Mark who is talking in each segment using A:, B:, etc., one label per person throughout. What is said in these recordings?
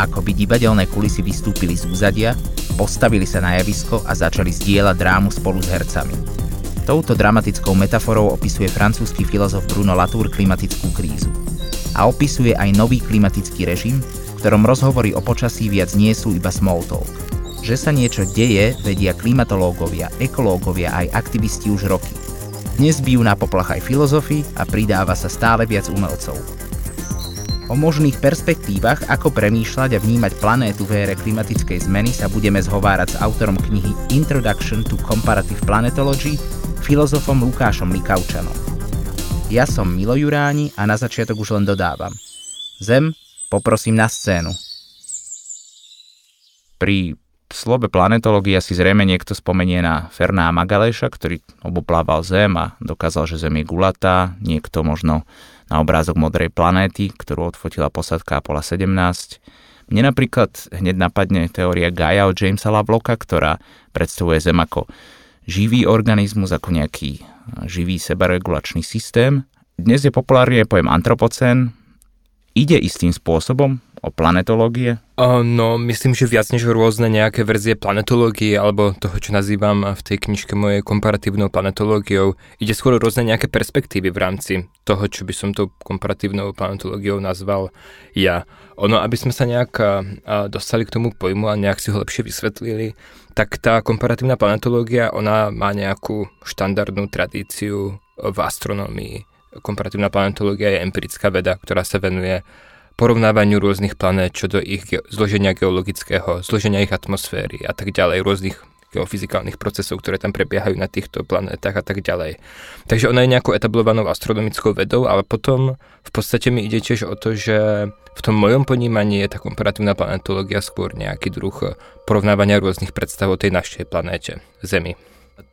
A: Ako by divadelné kulisy vystúpili z úzadia, postavili sa na javisko a začali zdieľať drámu spolu s hercami. Touto dramatickou metaforou opisuje francúzsky filozof Bruno Latour klimatickú krízu. A opisuje aj nový klimatický režim, v ktorom rozhovory o počasí viac nie sú iba small talk. Že sa niečo deje, vedia klimatológovia, ekológovia aj aktivisti už roky. Dnes bijú na poplach aj filozofi a pridáva sa stále viac umelcov. O možných perspektívach, ako premýšľať a vnímať planétu v ére klimatickej zmeny sa budeme zhovárať s autorom knihy Introduction to Comparative Planetology, filozofom Lukášom Likaučanom. Ja som Milo Juráni a na začiatok už len dodávam. Zem, poprosím na scénu. Pri slove planetológia si zrejme niekto spomenie na Ferná Magaleša, ktorý oboplával Zem a dokázal, že Zem je gulatá, niekto možno na obrázok modrej planéty, ktorú odfotila posadka Apollo 17. Mne napríklad hneď napadne teória Gaia od Jamesa Lovelocka, ktorá predstavuje Zem ako živý organizmus, ako nejaký živý sebaregulačný systém. Dnes je populárne pojem antropocén. Ide istým spôsobom o planetológie?
B: No, myslím, že viac než rôzne nejaké verzie planetológie alebo toho, čo nazývam v tej knižke mojej komparatívnou planetológiou, ide skôr rôzne nejaké perspektívy v rámci toho, čo by som tou komparatívnou planetológiou nazval ja. Ono, aby sme sa nejak dostali k tomu pojmu a nejak si ho lepšie vysvetlili, tak tá komparatívna planetológia, ona má nejakú štandardnú tradíciu v astronómii. Komparatívna planetológia je empirická veda, ktorá sa venuje porovnávaniu rôznych planét čo do ich ge- zloženia geologického, zloženia ich atmosféry a tak ďalej, rôznych geofyzikálnych procesov, ktoré tam prebiehajú na týchto planétach a tak ďalej. Takže ona je nejakou etablovanou astronomickou vedou, ale potom v podstate mi ide tiež o to, že v tom mojom ponímaní je tá komparatívna planetológia skôr nejaký druh porovnávania rôznych predstav o tej našej planéte, Zemi.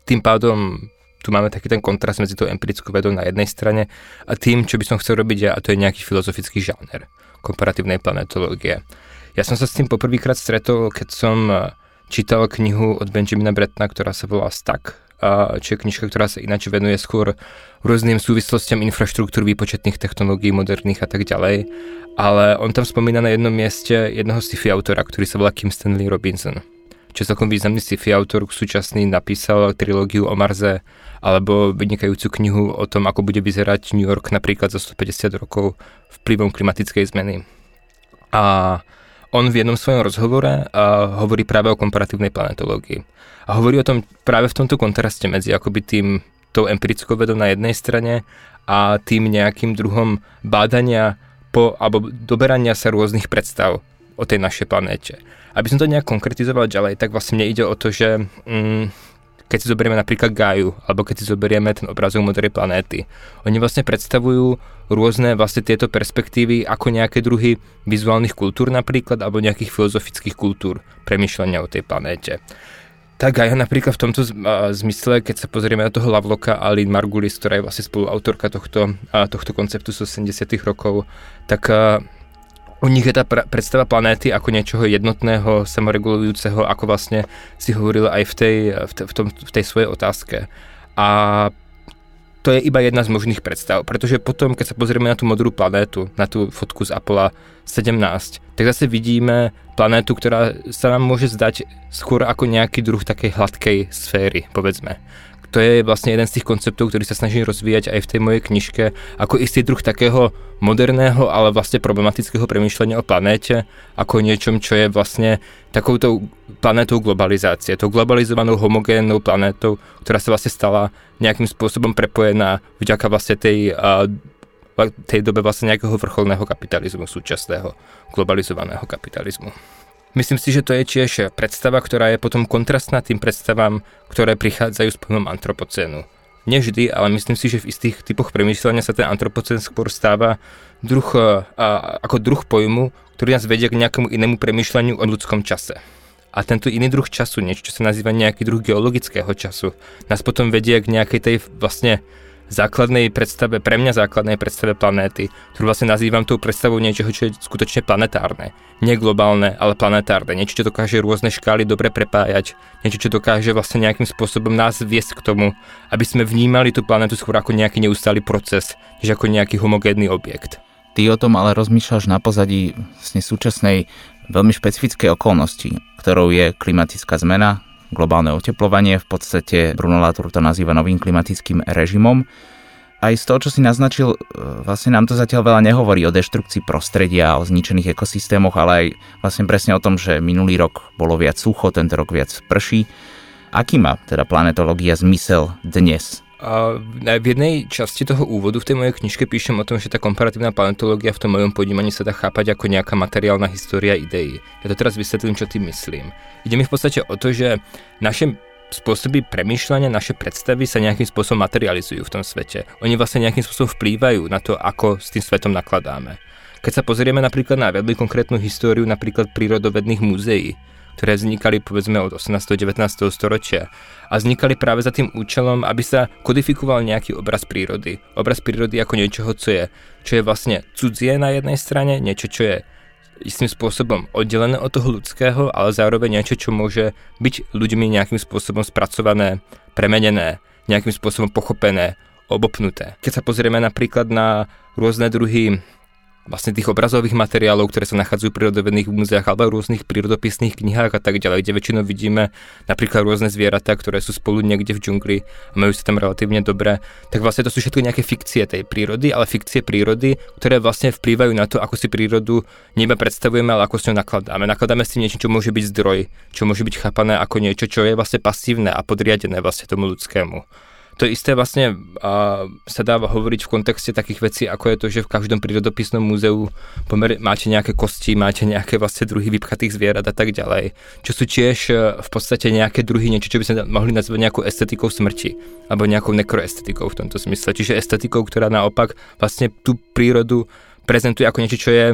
B: Tým pádom tu máme taký ten kontrast medzi tou empirickou vedou na jednej strane a tým, čo by som chcel robiť ja, a to je nejaký filozofický žáner komparatívnej planetológie. Ja som sa s tým poprvýkrát stretol, keď som eh, čítal knihu od Benjamina Bretna, ktorá sa volá Stack, čo je knižka, ktorá sa ináč venuje skôr rôznym súvislostiam infraštruktúr, výpočetných technológií, moderných a tak ďalej. Ale on tam spomína na jednom mieste jedného sci-fi autora, ktorý sa volá Kim Stanley Robinson čo celkom významný sci-fi autor, súčasný napísal trilógiu o Marze alebo vynikajúcu knihu o tom, ako bude vyzerať New York napríklad za 150 rokov vplyvom klimatickej zmeny. A on v jednom svojom rozhovore hovorí práve o komparatívnej planetológii. A hovorí o tom práve v tomto kontraste medzi akoby tým tou empirickou vedou na jednej strane a tým nejakým druhom bádania po, alebo doberania sa rôznych predstav o tej našej planéte. Aby som to nejak konkretizoval ďalej, tak vlastne mne ide o to, že mm, keď si zoberieme napríklad Gaju, alebo keď si zoberieme ten obrázok modrej planéty, oni vlastne predstavujú rôzne vlastne tieto perspektívy ako nejaké druhy vizuálnych kultúr napríklad, alebo nejakých filozofických kultúr premyšľania o tej planéte. Tak Gaja napríklad v tomto zmysle, keď sa pozrieme na toho Lavloka a Lynn Margulis, ktorá je vlastne spoluautorka tohto, tohto konceptu z 80 rokov, tak u nich je tá pr- predstava planéty ako niečoho jednotného, samoregulujúceho, ako vlastne si hovoril aj v tej, v, te, v, tom, v tej svojej otázke. A to je iba jedna z možných predstav, pretože potom, keď sa pozrieme na tú modrú planétu, na tú fotku z Apollo 17, tak zase vidíme planétu, ktorá sa nám môže zdať skôr ako nejaký druh takej hladkej sféry, povedzme to je vlastne jeden z tých konceptov, ktorý sa snažím rozvíjať aj v tej mojej knižke, ako istý druh takého moderného, ale vlastne problematického premýšľania o planéte, ako niečom, čo je vlastne takouto planétou globalizácie, tou globalizovanou homogénnou planétou, ktorá sa vlastne stala nejakým spôsobom prepojená vďaka vlastne tej tej dobe vlastne nejakého vrcholného kapitalizmu, súčasného globalizovaného kapitalizmu. Myslím si, že to je tiež predstava, ktorá je potom kontrastná tým predstavám, ktoré prichádzajú s pojmom antropocénu. Nevždy, ale myslím si, že v istých typoch premýšľania sa ten antropocén skôr stáva druh, a, ako druh pojmu, ktorý nás vedie k nejakému inému premýšľaniu o ľudskom čase. A tento iný druh času, niečo, čo sa nazýva nejaký druh geologického času, nás potom vedie k nejakej tej vlastne základnej predstave, pre mňa základnej predstave planéty, ktorú vlastne nazývam tou predstavou niečoho, čo je skutočne planetárne. Nie globálne, ale planetárne. Niečo, čo dokáže rôzne škály dobre prepájať. Niečo, čo dokáže vlastne nejakým spôsobom nás viesť k tomu, aby sme vnímali tú planetu skôr ako nejaký neustály proces, než ako nejaký homogénny objekt.
A: Ty o tom ale rozmýšľaš na pozadí vlastne súčasnej veľmi špecifickej okolnosti, ktorou je klimatická zmena, globálne oteplovanie. V podstate Bruno Latour to nazýva novým klimatickým režimom. Aj z toho, čo si naznačil, e, vlastne nám to zatiaľ veľa nehovorí o deštrukcii prostredia, o zničených ekosystémoch, ale aj vlastne presne o tom, že minulý rok bolo viac sucho, tento rok viac prší. Aký má teda planetológia zmysel dnes?
B: A v jednej časti toho úvodu v tej mojej knižke píšem o tom, že tá komparatívna paleontológia v tom mojom podímaní sa dá chápať ako nejaká materiálna história ideí. Ja to teraz vysvetlím, čo tým myslím. Ide mi v podstate o to, že naše spôsoby premýšľania, naše predstavy sa nejakým spôsobom materializujú v tom svete. Oni vlastne nejakým spôsobom vplývajú na to, ako s tým svetom nakladáme. Keď sa pozrieme napríklad na veľmi konkrétnu históriu napríklad prírodovedných múzeí, ktoré vznikali povedzme od 18. 19. storočia a vznikali práve za tým účelom, aby sa kodifikoval nejaký obraz prírody. Obraz prírody ako niečoho, co je, čo je vlastne cudzie na jednej strane, niečo, čo je istým spôsobom oddelené od toho ľudského, ale zároveň niečo, čo môže byť ľuďmi nejakým spôsobom spracované, premenené, nejakým spôsobom pochopené, obopnuté. Keď sa pozrieme napríklad na rôzne druhy vlastne tých obrazových materiálov, ktoré sa nachádzajú v prírodovedných múzeách alebo v rôznych prírodopisných knihách a tak ďalej, kde väčšinou vidíme napríklad rôzne zvieratá, ktoré sú spolu niekde v džungli a majú sa tam relatívne dobré, tak vlastne to sú všetko nejaké fikcie tej prírody, ale fikcie prírody, ktoré vlastne vplývajú na to, ako si prírodu neba predstavujeme, ale ako s ňou nakladáme. Nakladáme si niečo, čo môže byť zdroj, čo môže byť chápané ako niečo, čo je vlastne pasívne a podriadené vlastne tomu ľudskému. To isté vlastne a, sa dá hovoriť v kontexte takých vecí, ako je to, že v každom prírodopisnom múzeu pomer, máte nejaké kosti, máte nejaké vlastne druhy vypchatých zvierat a tak ďalej. Čo sú tiež e, v podstate nejaké druhy, niečo, čo by sme mohli nazvať nejakou estetikou smrti, alebo nejakou nekroestetikou v tomto smysle. Čiže estetikou, ktorá naopak vlastne tú prírodu prezentuje ako niečo, čo je,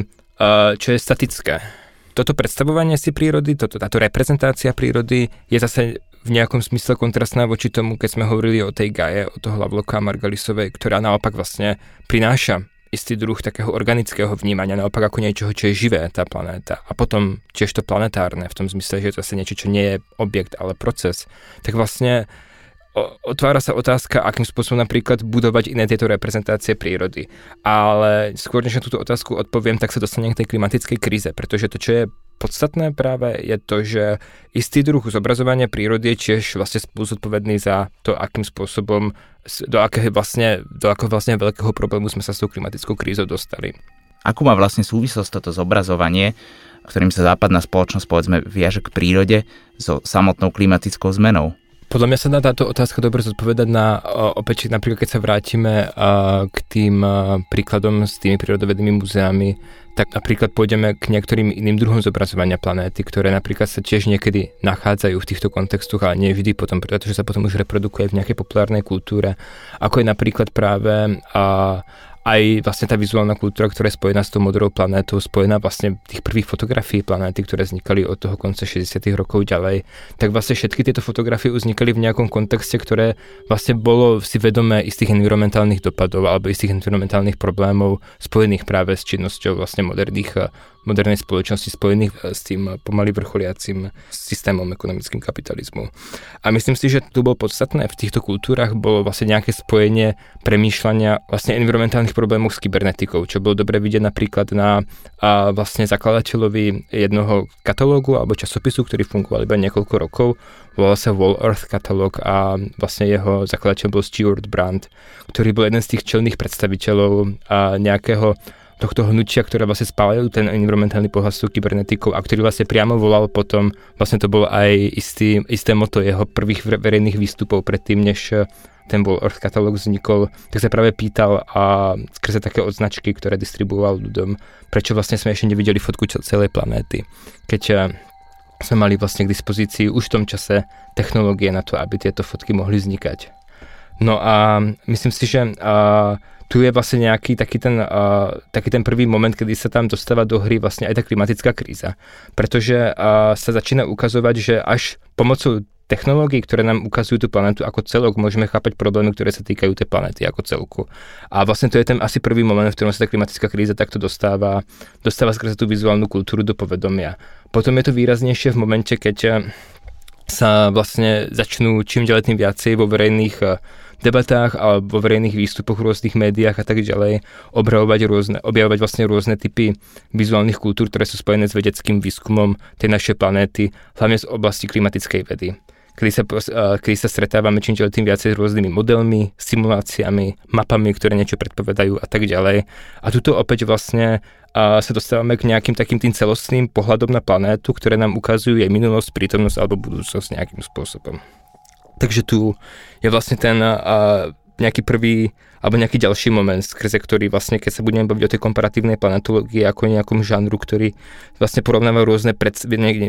B: čo je statické toto predstavovanie si prírody, toto, táto reprezentácia prírody je zase v nejakom smysle kontrastná voči tomu, keď sme hovorili o tej Gaje, o toho Lavloka Margalisovej, ktorá naopak vlastne prináša istý druh takého organického vnímania, naopak ako niečoho, čo je živé, tá planéta. A potom tiež to planetárne, v tom zmysle, že je to zase niečo, čo nie je objekt, ale proces. Tak vlastne otvára sa otázka, akým spôsobom napríklad budovať iné tieto reprezentácie prírody. Ale skôr než na túto otázku odpoviem, tak sa dostanem k tej klimatickej kríze, pretože to, čo je podstatné práve, je to, že istý druh zobrazovania prírody je tiež vlastne zodpovedný za to, akým spôsobom, do akého vlastne, do akého vlastne veľkého problému sme sa s tou klimatickou krízou dostali.
A: Akú má vlastne súvislosť toto zobrazovanie, ktorým sa západná spoločnosť povedzme viaže k prírode so samotnou klimatickou zmenou?
B: Podľa mňa sa dá táto otázka dobre zodpovedať na, opäť napríklad keď sa vrátime k tým príkladom s tými prírodovednými múzeami, tak napríklad pôjdeme k niektorým iným druhom zobrazovania planéty, ktoré napríklad sa tiež niekedy nachádzajú v týchto kontextoch, ale nie vždy potom, pretože sa potom už reprodukuje v nejakej populárnej kultúre, ako je napríklad práve aj vlastne tá vizuálna kultúra, ktorá je spojená s tou modrou planétou, spojená vlastne tých prvých fotografií planéty, ktoré vznikali od toho konca 60. rokov ďalej, tak vlastne všetky tieto fotografie vznikali v nejakom kontexte, ktoré vlastne bolo si vedomé istých environmentálnych dopadov alebo istých environmentálnych problémov spojených práve s činnosťou vlastne moderných modernej spoločnosti spojených eh, s tým pomaly vrcholiacim systémom ekonomickým kapitalizmu. A myslím si, že tu bolo podstatné v týchto kultúrach bolo vlastne nejaké spojenie premýšľania vlastne environmentálnych problémov s kybernetikou, čo bolo dobre vidieť napríklad na a vlastne zakladateľovi jednoho katalógu alebo časopisu, ktorý fungoval iba niekoľko rokov, volal sa Wall Earth katalóg a vlastne jeho zakladateľ bol Stuart Brand, ktorý bol jeden z tých čelných predstaviteľov a nejakého tohto hnutia, ktoré vlastne spájajú ten environmentálny pohľad s kybernetikou a ktorý vlastne priamo volal potom, vlastne to bolo aj istý, isté moto jeho prvých verejných výstupov predtým, než eh, ten bol katalóg vznikol, tak sa práve pýtal a skrze také odznačky, ktoré distribuoval ľuďom, prečo vlastne sme ešte nevideli fotku celej planéty. Keď eh, sme mali vlastne k dispozícii už v tom čase technológie na to, aby tieto fotky mohli vznikať. No a myslím si, že a, tu je vlastne nejaký taký ten, uh, taký ten prvý moment, kedy sa tam dostáva do hry vlastne aj tá klimatická kríza. Pretože uh, sa začína ukazovať, že až pomocou technológií, ktoré nám ukazujú tú planetu ako celok, môžeme chápať problémy, ktoré sa týkajú tej planety ako celku. A vlastne to je ten asi prvý moment, v ktorom sa tá klimatická kríza takto dostáva, dostáva skrze tú vizuálnu kultúru do povedomia. Potom je to výraznejšie v momente, keď sa vlastne začnú čím ďalej tým viacej vo verejných debatách a vo verejných výstupoch v rôznych médiách a tak ďalej objavovať rôzne, objavovať vlastne rôzne typy vizuálnych kultúr, ktoré sú spojené s vedeckým výskumom tej našej planéty, hlavne z oblasti klimatickej vedy kedy sa, kedy sa stretávame čím ďalej tým viacej s rôznymi modelmi, simuláciami, mapami, ktoré niečo predpovedajú a tak ďalej. A tuto opäť vlastne a sa dostávame k nejakým takým tým celostným pohľadom na planétu, ktoré nám ukazujú jej minulosť, prítomnosť alebo budúcnosť nejakým spôsobom. Takže tu je vlastne ten uh, nejaký prvý alebo nejaký ďalší moment, skrze ktorý vlastne, keď sa budeme baviť o tej komparatívnej planetológii ako nejakom žánru, ktorý vlastne porovnáva rôzne, pred,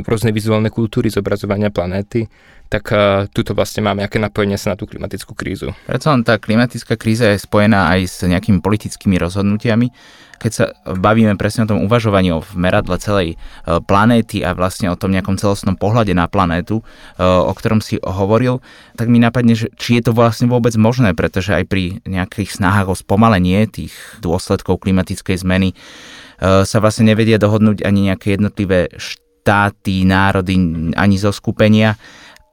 B: rôzne vizuálne kultúry zobrazovania planéty, tak uh, tuto vlastne máme nejaké napojenie sa na tú klimatickú krízu.
A: Preto len tá klimatická kríza je spojená aj s nejakými politickými rozhodnutiami, keď sa bavíme presne o tom uvažovaní o meradle celej e, planéty a vlastne o tom nejakom celostnom pohľade na planétu, e, o ktorom si hovoril, tak mi napadne, že či je to vlastne vôbec možné, pretože aj pri nejakých snahách o spomalenie tých dôsledkov klimatickej zmeny e, sa vlastne nevedia dohodnúť ani nejaké jednotlivé štáty, národy, ani zo skupenia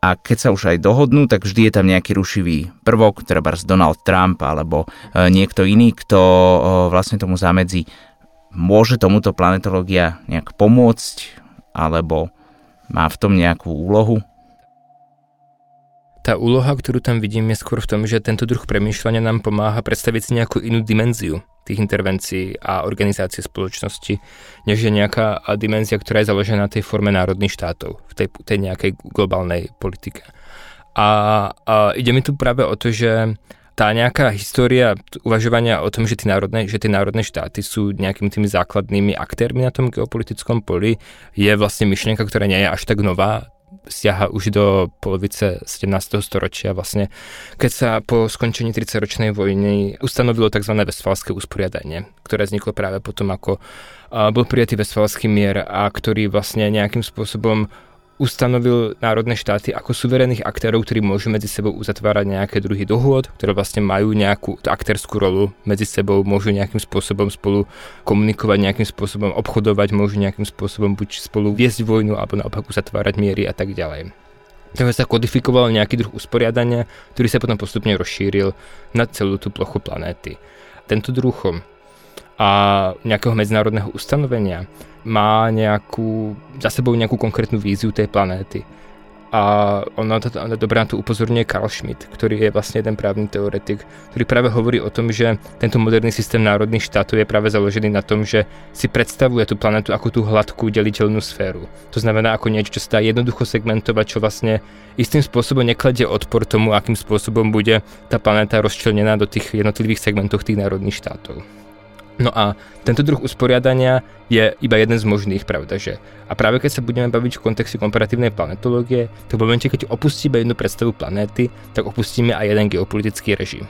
A: a keď sa už aj dohodnú, tak vždy je tam nejaký rušivý prvok, treba Donald Trump alebo e, niekto iný, kto e, vlastne tomu zamedzí. Môže tomuto planetológia nejak pomôcť alebo má v tom nejakú úlohu?
B: Tá úloha, ktorú tam vidím, je skôr v tom, že tento druh premýšľania nám pomáha predstaviť si nejakú inú dimenziu tých intervencií a organizácie spoločnosti, než je nejaká dimenzia, ktorá je založená na tej forme národných štátov, v tej, tej nejakej globálnej politike. A, a ide mi tu práve o to, že tá nejaká história uvažovania o tom, že tie národné, že tie národné štáty sú nejakými tými základnými aktérmi na tom geopolitickom poli, je vlastne myšlienka, ktorá nie je až tak nová siaha už do polovice 17. storočia vlastne, keď sa po skončení 30-ročnej vojny ustanovilo tzv. Westfalské usporiadanie, ktoré vzniklo práve potom, ako bol prijatý Westfalský mier a ktorý vlastne nejakým spôsobom ustanovil národné štáty ako suverénnych aktérov, ktorí môžu medzi sebou uzatvárať nejaké druhy dohôd, ktoré vlastne majú nejakú aktérskú rolu medzi sebou, môžu nejakým spôsobom spolu komunikovať, nejakým spôsobom obchodovať, môžu nejakým spôsobom buď spolu viesť vojnu alebo naopak uzatvárať miery a tak ďalej. Takže sa kodifikoval nejaký druh usporiadania, ktorý sa potom postupne rozšíril na celú tú plochu planéty. Tento druh a nejakého medzinárodného ustanovenia má nejakú, za sebou nejakú konkrétnu víziu tej planéty. A ono to, ono dobré na to upozorňuje Karl Schmidt, ktorý je vlastne jeden právny teoretik, ktorý práve hovorí o tom, že tento moderný systém národných štátov je práve založený na tom, že si predstavuje tú planetu ako tú hladkú deliteľnú sféru. To znamená ako niečo, čo sa dá jednoducho segmentovať, čo vlastne istým spôsobom nekladie odpor tomu, akým spôsobom bude tá planéta rozčlenená do tých jednotlivých segmentov tých národných štátov. No a tento druh usporiadania je iba jeden z možných, pravda, že? A práve keď sa budeme baviť v kontexte komparatívnej planetológie, tak v momente, keď opustíme jednu predstavu planéty, tak opustíme aj jeden geopolitický režim.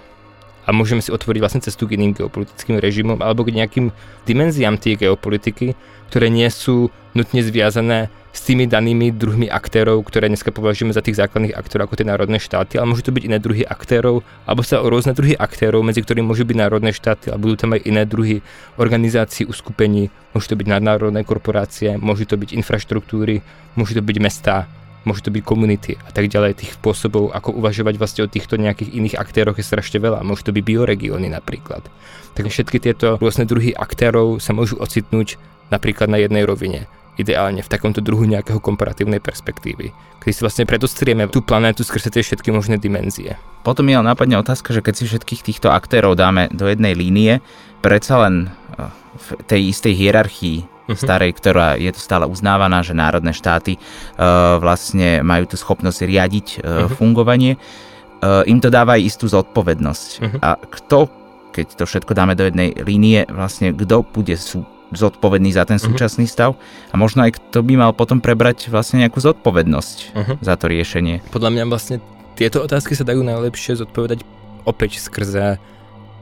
B: A môžeme si otvoriť vlastne cestu k iným geopolitickým režimom alebo k nejakým dimenziám tej geopolitiky, ktoré nie sú nutne zviazané s tými danými druhmi aktérov, ktoré dneska považujeme za tých základných aktérov ako tie národné štáty, ale môžu to byť iné druhy aktérov, alebo sa o rôzne druhy aktérov, medzi ktorými môžu byť národné štáty, ale budú tam aj iné druhy organizácií, uskupení, môžu to byť nadnárodné korporácie, môžu to byť infraštruktúry, môžu to byť mestá, môžu to byť komunity a tak ďalej. Tých spôsobov, ako uvažovať vlastne o týchto nejakých iných aktéroch je strašne veľa. Môžu to byť bioregióny napríklad. Takže všetky tieto rôzne druhy aktérov sa môžu ocitnúť napríklad na jednej rovine ideálne v takomto druhu nejakého komparatívnej perspektívy, kedy si vlastne predostrieme tú planétu skrze tie všetky možné dimenzie.
A: Potom mi ale nápadne otázka, že keď si všetkých týchto aktérov dáme do jednej línie, predsa len eh, v tej istej hierarchii uh-huh. starej, ktorá je to stále uznávaná, že národné štáty uh, vlastne majú tú schopnosť riadiť uh, uh-huh. fungovanie, uh, im to dáva aj istú zodpovednosť. Uh-huh. A kto, keď to všetko dáme do jednej línie, vlastne kto bude sú zodpovedný za ten mhm. súčasný uh-huh. stav a možno aj kto by mal potom prebrať vlastne nejakú zodpovednosť uh-huh. za to riešenie.
B: Podľa mňa vlastne tieto otázky sa dajú najlepšie zodpovedať opäť skrze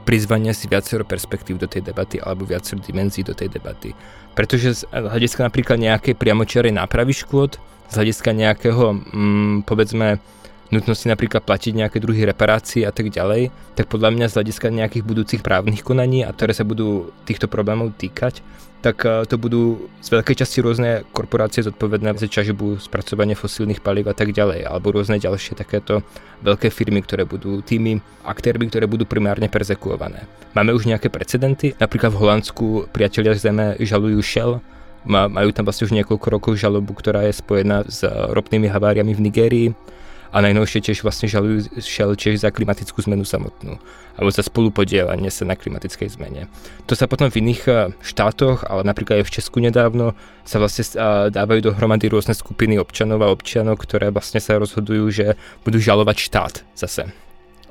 B: prizvania si viacero perspektív do tej debaty alebo viacero dimenzií do tej debaty. Pretože z hľadiska napríklad nejakej priamočiarej nápravy škôd, z hľadiska nejakého, mm, povedzme, nutnosti napríklad platiť nejaké druhy reparácií a tak ďalej, tak podľa mňa z hľadiska nejakých budúcich právnych konaní a ktoré sa budú týchto problémov týkať, tak eh, to budú z veľkej časti rôzne korporácie zodpovedné za ťažbu, spracovanie fosílnych palív a tak ďalej, alebo rôzne ďalšie takéto veľké firmy, ktoré budú tými aktérmi, ktoré budú primárne persekuované. Máme už nejaké precedenty, napríklad v Holandsku priatelia Zeme žalujú Shell, majú tam vlastne už niekoľko rokov žalobu, ktorá je spojená s ropnými haváriami v Nigérii a najnovšie tiež vlastne žalujú Shell tiež za klimatickú zmenu samotnú alebo za spolupodielanie sa na klimatickej zmene. To sa potom v iných eh, štátoch, ale napríklad aj v Česku nedávno, sa vlastne eh, dávajú dohromady rôzne skupiny občanov a občanov, ktoré vlastne sa rozhodujú, že budú žalovať štát zase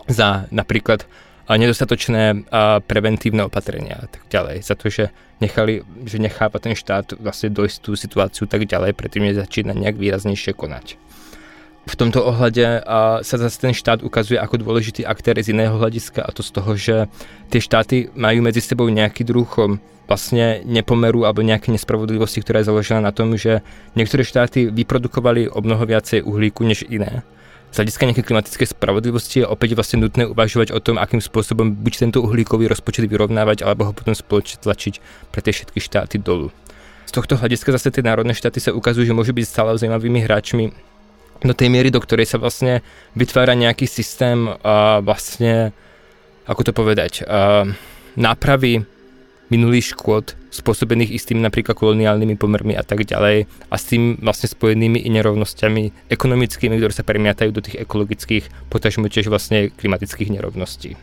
B: za napríklad eh, nedostatočné preventívne opatrenia a tak ďalej. Za to, že, nechali, že nechápa ten štát vlastne dojsť tú situáciu tak ďalej, predtým nezačína nejak výraznejšie konať v tomto ohľade sa zase ten štát ukazuje ako dôležitý aktér z iného hľadiska a to z toho, že tie štáty majú medzi sebou nejaký druh um, vlastne nepomeru alebo nejaké nespravodlivosti, ktorá je založená na tom, že niektoré štáty vyprodukovali o mnoho viacej uhlíku než iné. Z hľadiska nejakej klimatickej spravodlivosti je opäť vlastne nutné uvažovať o tom, akým spôsobom buď tento uhlíkový rozpočet vyrovnávať, alebo ho potom spoločne tlačiť pre tie všetky štáty dolu. Z tohto hľadiska zase tie národné štáty sa ukazujú, že môžu byť stále zaujímavými hráčmi do tej miery, do ktorej sa vlastne vytvára nejaký systém uh, vlastne, ako to povedať, uh, nápravy minulých škôd spôsobených istými napríklad koloniálnymi pomermi a tak ďalej a s tým vlastne spojenými i nerovnosťami ekonomickými, ktoré sa premiatajú do tých ekologických, potažmo tiež vlastne klimatických nerovností.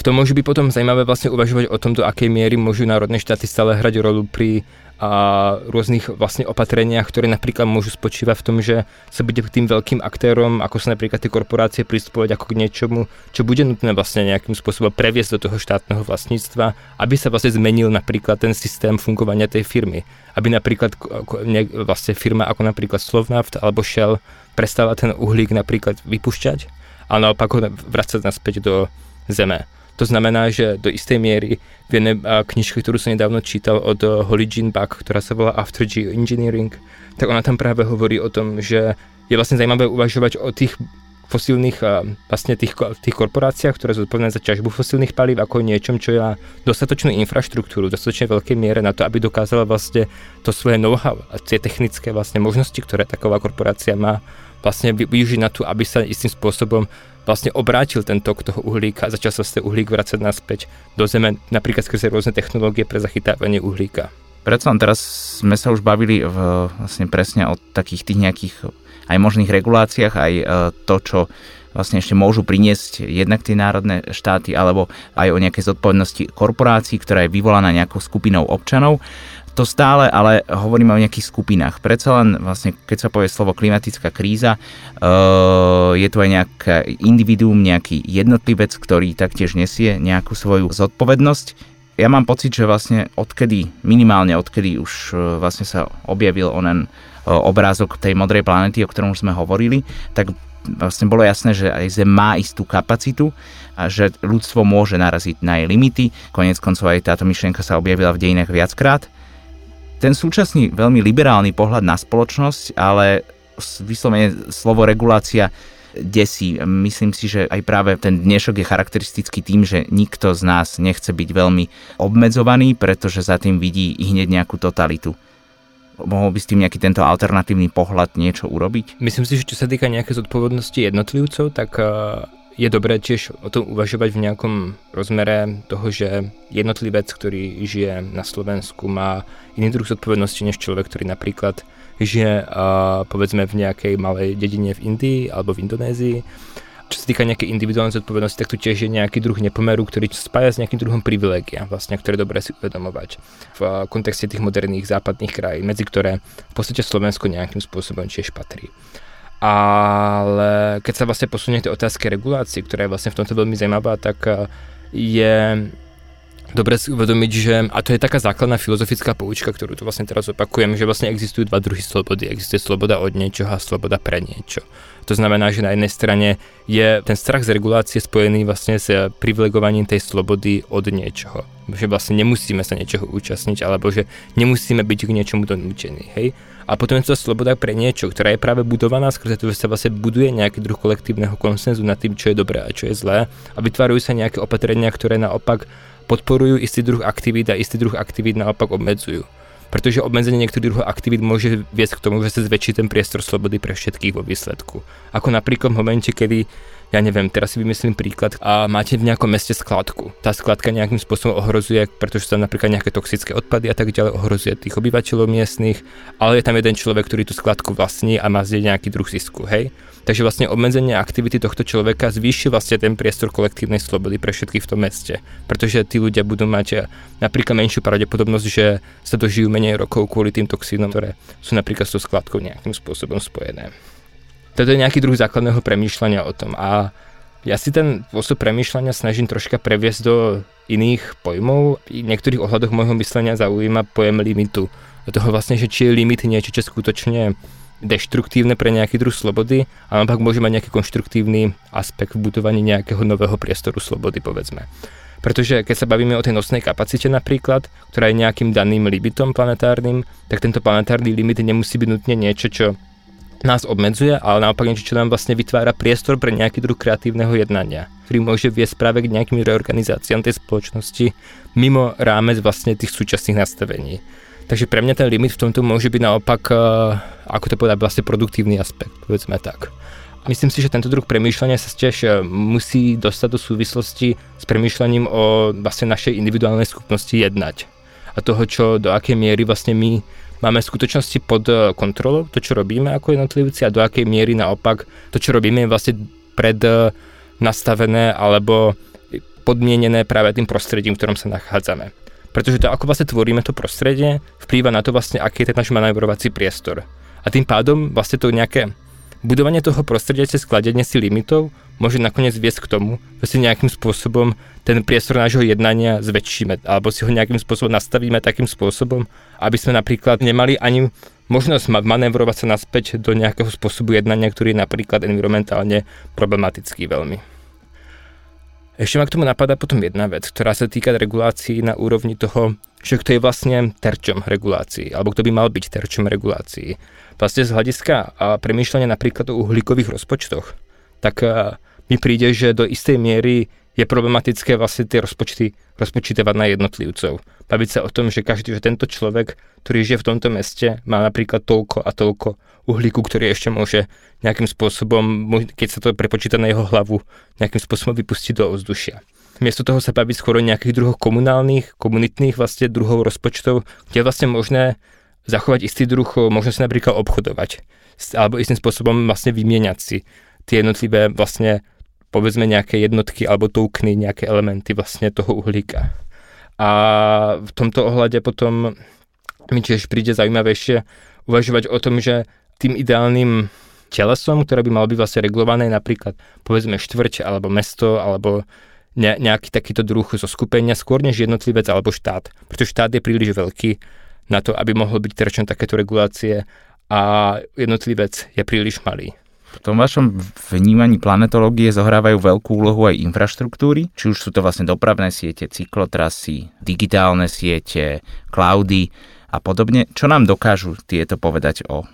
B: V tom môže byť potom zaujímavé vlastne uvažovať o tom, do akej miery môžu národné štáty stále hrať rolu pri a rôznych vlastne opatreniach, ktoré napríklad môžu spočívať v tom, že sa bude tým veľkým aktérom, ako sa napríklad tie korporácie pristupovať ako k niečomu, čo bude nutné vlastne nejakým spôsobom previesť do toho štátneho vlastníctva, aby sa vlastne zmenil napríklad ten systém fungovania tej firmy. Aby napríklad vlastne firma ako napríklad Slovnaft alebo Shell prestala ten uhlík napríklad vypušťať a naopak ho vracať naspäť do zeme. To znamená, že do istej miery v jednej knižke, ktorú som nedávno čítal od eh, Holly Jean Buck, ktorá sa volá After Geoengineering, tak ona tam práve hovorí o tom, že je vlastne zaujímavé uvažovať o tých fosílnych, vlastne tých, tých korporáciách, ktoré sú zodpovedné za ťažbu fosílnych palív ako niečom, čo má dostatočnú infraštruktúru, dostatočne veľkej miere na to, aby dokázala vlastne to svoje know-how a tie technické vlastne možnosti, ktoré taková korporácia má, vlastne využiť na to, aby sa istým spôsobom vlastne obrátil ten tok toho uhlíka a začal sa z uhlík vrácať naspäť do zeme, napríklad skrze rôzne technológie pre zachytávanie uhlíka.
A: Predsa teraz sme sa už bavili v, vlastne presne o takých tých nejakých aj možných reguláciách, aj e, to, čo vlastne ešte môžu priniesť jednak tie národné štáty, alebo aj o nejakej zodpovednosti korporácií, ktorá je vyvolaná nejakou skupinou občanov to stále, ale hovoríme o nejakých skupinách. Predsa len vlastne, keď sa povie slovo klimatická kríza, uh, je tu aj nejaké individuum, nejaký jednotlivec, ktorý taktiež nesie nejakú svoju zodpovednosť. Ja mám pocit, že vlastne odkedy, minimálne odkedy už uh, vlastne sa objavil onen uh, obrázok tej modrej planety, o ktorom už sme hovorili, tak vlastne bolo jasné, že aj Zem má istú kapacitu a že ľudstvo môže naraziť na jej limity. Konec koncov aj táto myšlienka sa objavila v dejinách viackrát ten súčasný veľmi liberálny pohľad na spoločnosť, ale vyslovene slovo regulácia desí. Myslím si, že aj práve ten dnešok je charakteristický tým, že nikto z nás nechce byť veľmi obmedzovaný, pretože za tým vidí hneď nejakú totalitu. Mohol by s tým nejaký tento alternatívny pohľad niečo urobiť?
B: Myslím si, že čo sa týka nejakej zodpovednosti jednotlivcov, tak je dobré tiež o tom uvažovať v nejakom rozmere toho, že jednotlivec, ktorý žije na Slovensku, má iný druh zodpovednosti než človek, ktorý napríklad žije uh, povedzme v nejakej malej dedine v Indii alebo v Indonézii. Čo sa týka nejakej individuálnej zodpovednosti, tak tu tiež je nejaký druh nepomeru, ktorý spája s nejakým druhom privilégia, vlastne, ktoré je dobré si uvedomovať v kontexte tých moderných západných krajín, medzi ktoré v podstate Slovensko nejakým spôsobom tiež patrí. Ale keď sa vlastne posunie tie otázky regulácií, ktorá je vlastne v tomto veľmi zaujímavá, tak eh, je dobre si uvedomiť, že, a to je taká základná filozofická poučka, ktorú tu vlastne teraz opakujem, že vlastne existujú dva druhy slobody. Existuje sloboda od niečoho a sloboda pre niečo. To znamená, že na jednej strane je ten strach z regulácie spojený vlastne s privilegovaním tej slobody od niečoho. Že vlastne nemusíme sa niečoho účastniť, alebo že nemusíme byť k niečomu donútení. Hej? A potom je to sloboda pre niečo, ktorá je práve budovaná skrze to, že sa vlastne buduje nejaký druh kolektívneho konsenzu nad tým, čo je dobré a čo je zlé a vytvárajú sa nejaké opatrenia, ktoré naopak podporujú istý druh aktivít a istý druh aktivít naopak obmedzujú. Pretože obmedzenie niektorých druhov aktivít môže viesť k tomu, že sa zväčší ten priestor slobody pre všetkých vo výsledku. Ako napríklad v momente, kedy ja neviem, teraz si vymyslím príklad a máte v nejakom meste skladku. Tá skladka nejakým spôsobom ohrozuje, pretože tam napríklad nejaké toxické odpady a tak ďalej, ohrozuje tých obyvateľov miestnych, ale je tam jeden človek, ktorý tú skladku vlastní a má zdieť nejaký druh zisku, hej? Takže vlastne obmedzenie aktivity tohto človeka zvýši vlastne ten priestor kolektívnej slobody pre všetkých v tom meste. Pretože tí ľudia budú mať eh, napríklad menšiu pravdepodobnosť, že sa dožijú menej rokov kvôli tým toxínom, ktoré sú napríklad s tou skladkou nejakým spôsobom spojené. Toto je nejaký druh základného premýšľania o tom. A ja si ten spôsob premýšľania snažím troška previesť do iných pojmov. V niektorých ohľadoch môjho myslenia zaujíma pojem limitu. Do toho vlastne, že či je limit niečo, čo skutočne deštruktívne pre nejaký druh slobody a naopak môže mať nejaký konštruktívny aspekt v budovaní nejakého nového priestoru slobody, povedzme. Pretože keď sa bavíme o tej nosnej kapacite napríklad, ktorá je nejakým daným limitom planetárnym, tak tento planetárny limit nemusí byť nutne niečo, čo nás obmedzuje, ale naopak niečo, čo nám vlastne vytvára priestor pre nejaký druh kreatívneho jednania, ktorý môže viesť práve k nejakým reorganizáciám tej spoločnosti mimo rámec vlastne tých súčasných nastavení. Takže pre mňa ten limit v tomto môže byť naopak, eh, ako to povedať, vlastne produktívny aspekt, povedzme tak. Myslím si, že tento druh premýšľania sa tiež eh, musí dostať do súvislosti s premýšľaním o vlastne našej individuálnej schopnosti jednať. A toho, čo do akej miery vlastne my máme v skutočnosti pod eh, kontrolou to, čo robíme ako jednotlivci a do akej miery naopak to, čo robíme je vlastne pred nastavené alebo podmienené práve tým prostredím, v ktorom sa nachádzame. Pretože to, ako vlastne tvoríme to prostredie, vplýva na to vlastne, aký je ten náš manevrovací priestor. A tým pádom vlastne to nejaké budovanie toho prostredia cez skladenie si limitov môže nakoniec viesť k tomu, že si nejakým spôsobom ten priestor nášho jednania zväčšíme, alebo si ho nejakým spôsobom nastavíme takým spôsobom, aby sme napríklad nemali ani možnosť manevrovať sa naspäť do nejakého spôsobu jednania, ktorý je napríklad environmentálne problematický veľmi. Ešte ma k tomu napadá potom jedna vec, ktorá sa týka regulácií na úrovni toho, že kto je vlastne terčom regulácií, alebo kto by mal byť terčom regulácií. Vlastne z hľadiska a premýšľania napríklad o uhlíkových rozpočtoch, tak mi príde, že do istej miery je problematické vlastne tie rozpočty rozpočítavať na jednotlivcov. Baviť sa o tom, že každý, že tento človek, ktorý žije v tomto meste, má napríklad toľko a toľko uhlíku, ktorý ešte môže nejakým spôsobom, keď sa to prepočíta na jeho hlavu, nejakým spôsobom vypustiť do ovzdušia. Miesto toho sa baví skôr o nejakých druhoch komunálnych, komunitných vlastne druhov rozpočtov, kde je vlastne možné zachovať istý druh, možno si napríklad obchodovať, alebo istým spôsobom vlastne vymieňať si tie jednotlivé vlastne povedzme nejaké jednotky alebo toukny, nejaké elementy vlastne toho uhlíka. A v tomto ohľade potom mi tiež príde zaujímavejšie uvažovať o tom, že tým ideálnym telesom, ktoré by malo byť vlastne regulované, napríklad povedzme štvrť alebo mesto alebo ne, nejaký takýto druh zo skupenia, skôr než jednotlivec alebo štát. Pretože štát je príliš veľký na to, aby mohol byť terčom takéto regulácie a jednotlivec je príliš malý.
A: V tom vašom vnímaní planetológie zohrávajú veľkú úlohu aj infraštruktúry, či už sú to vlastne dopravné siete, cyklotrasy, digitálne siete, cloudy a podobne. Čo nám dokážu tieto povedať o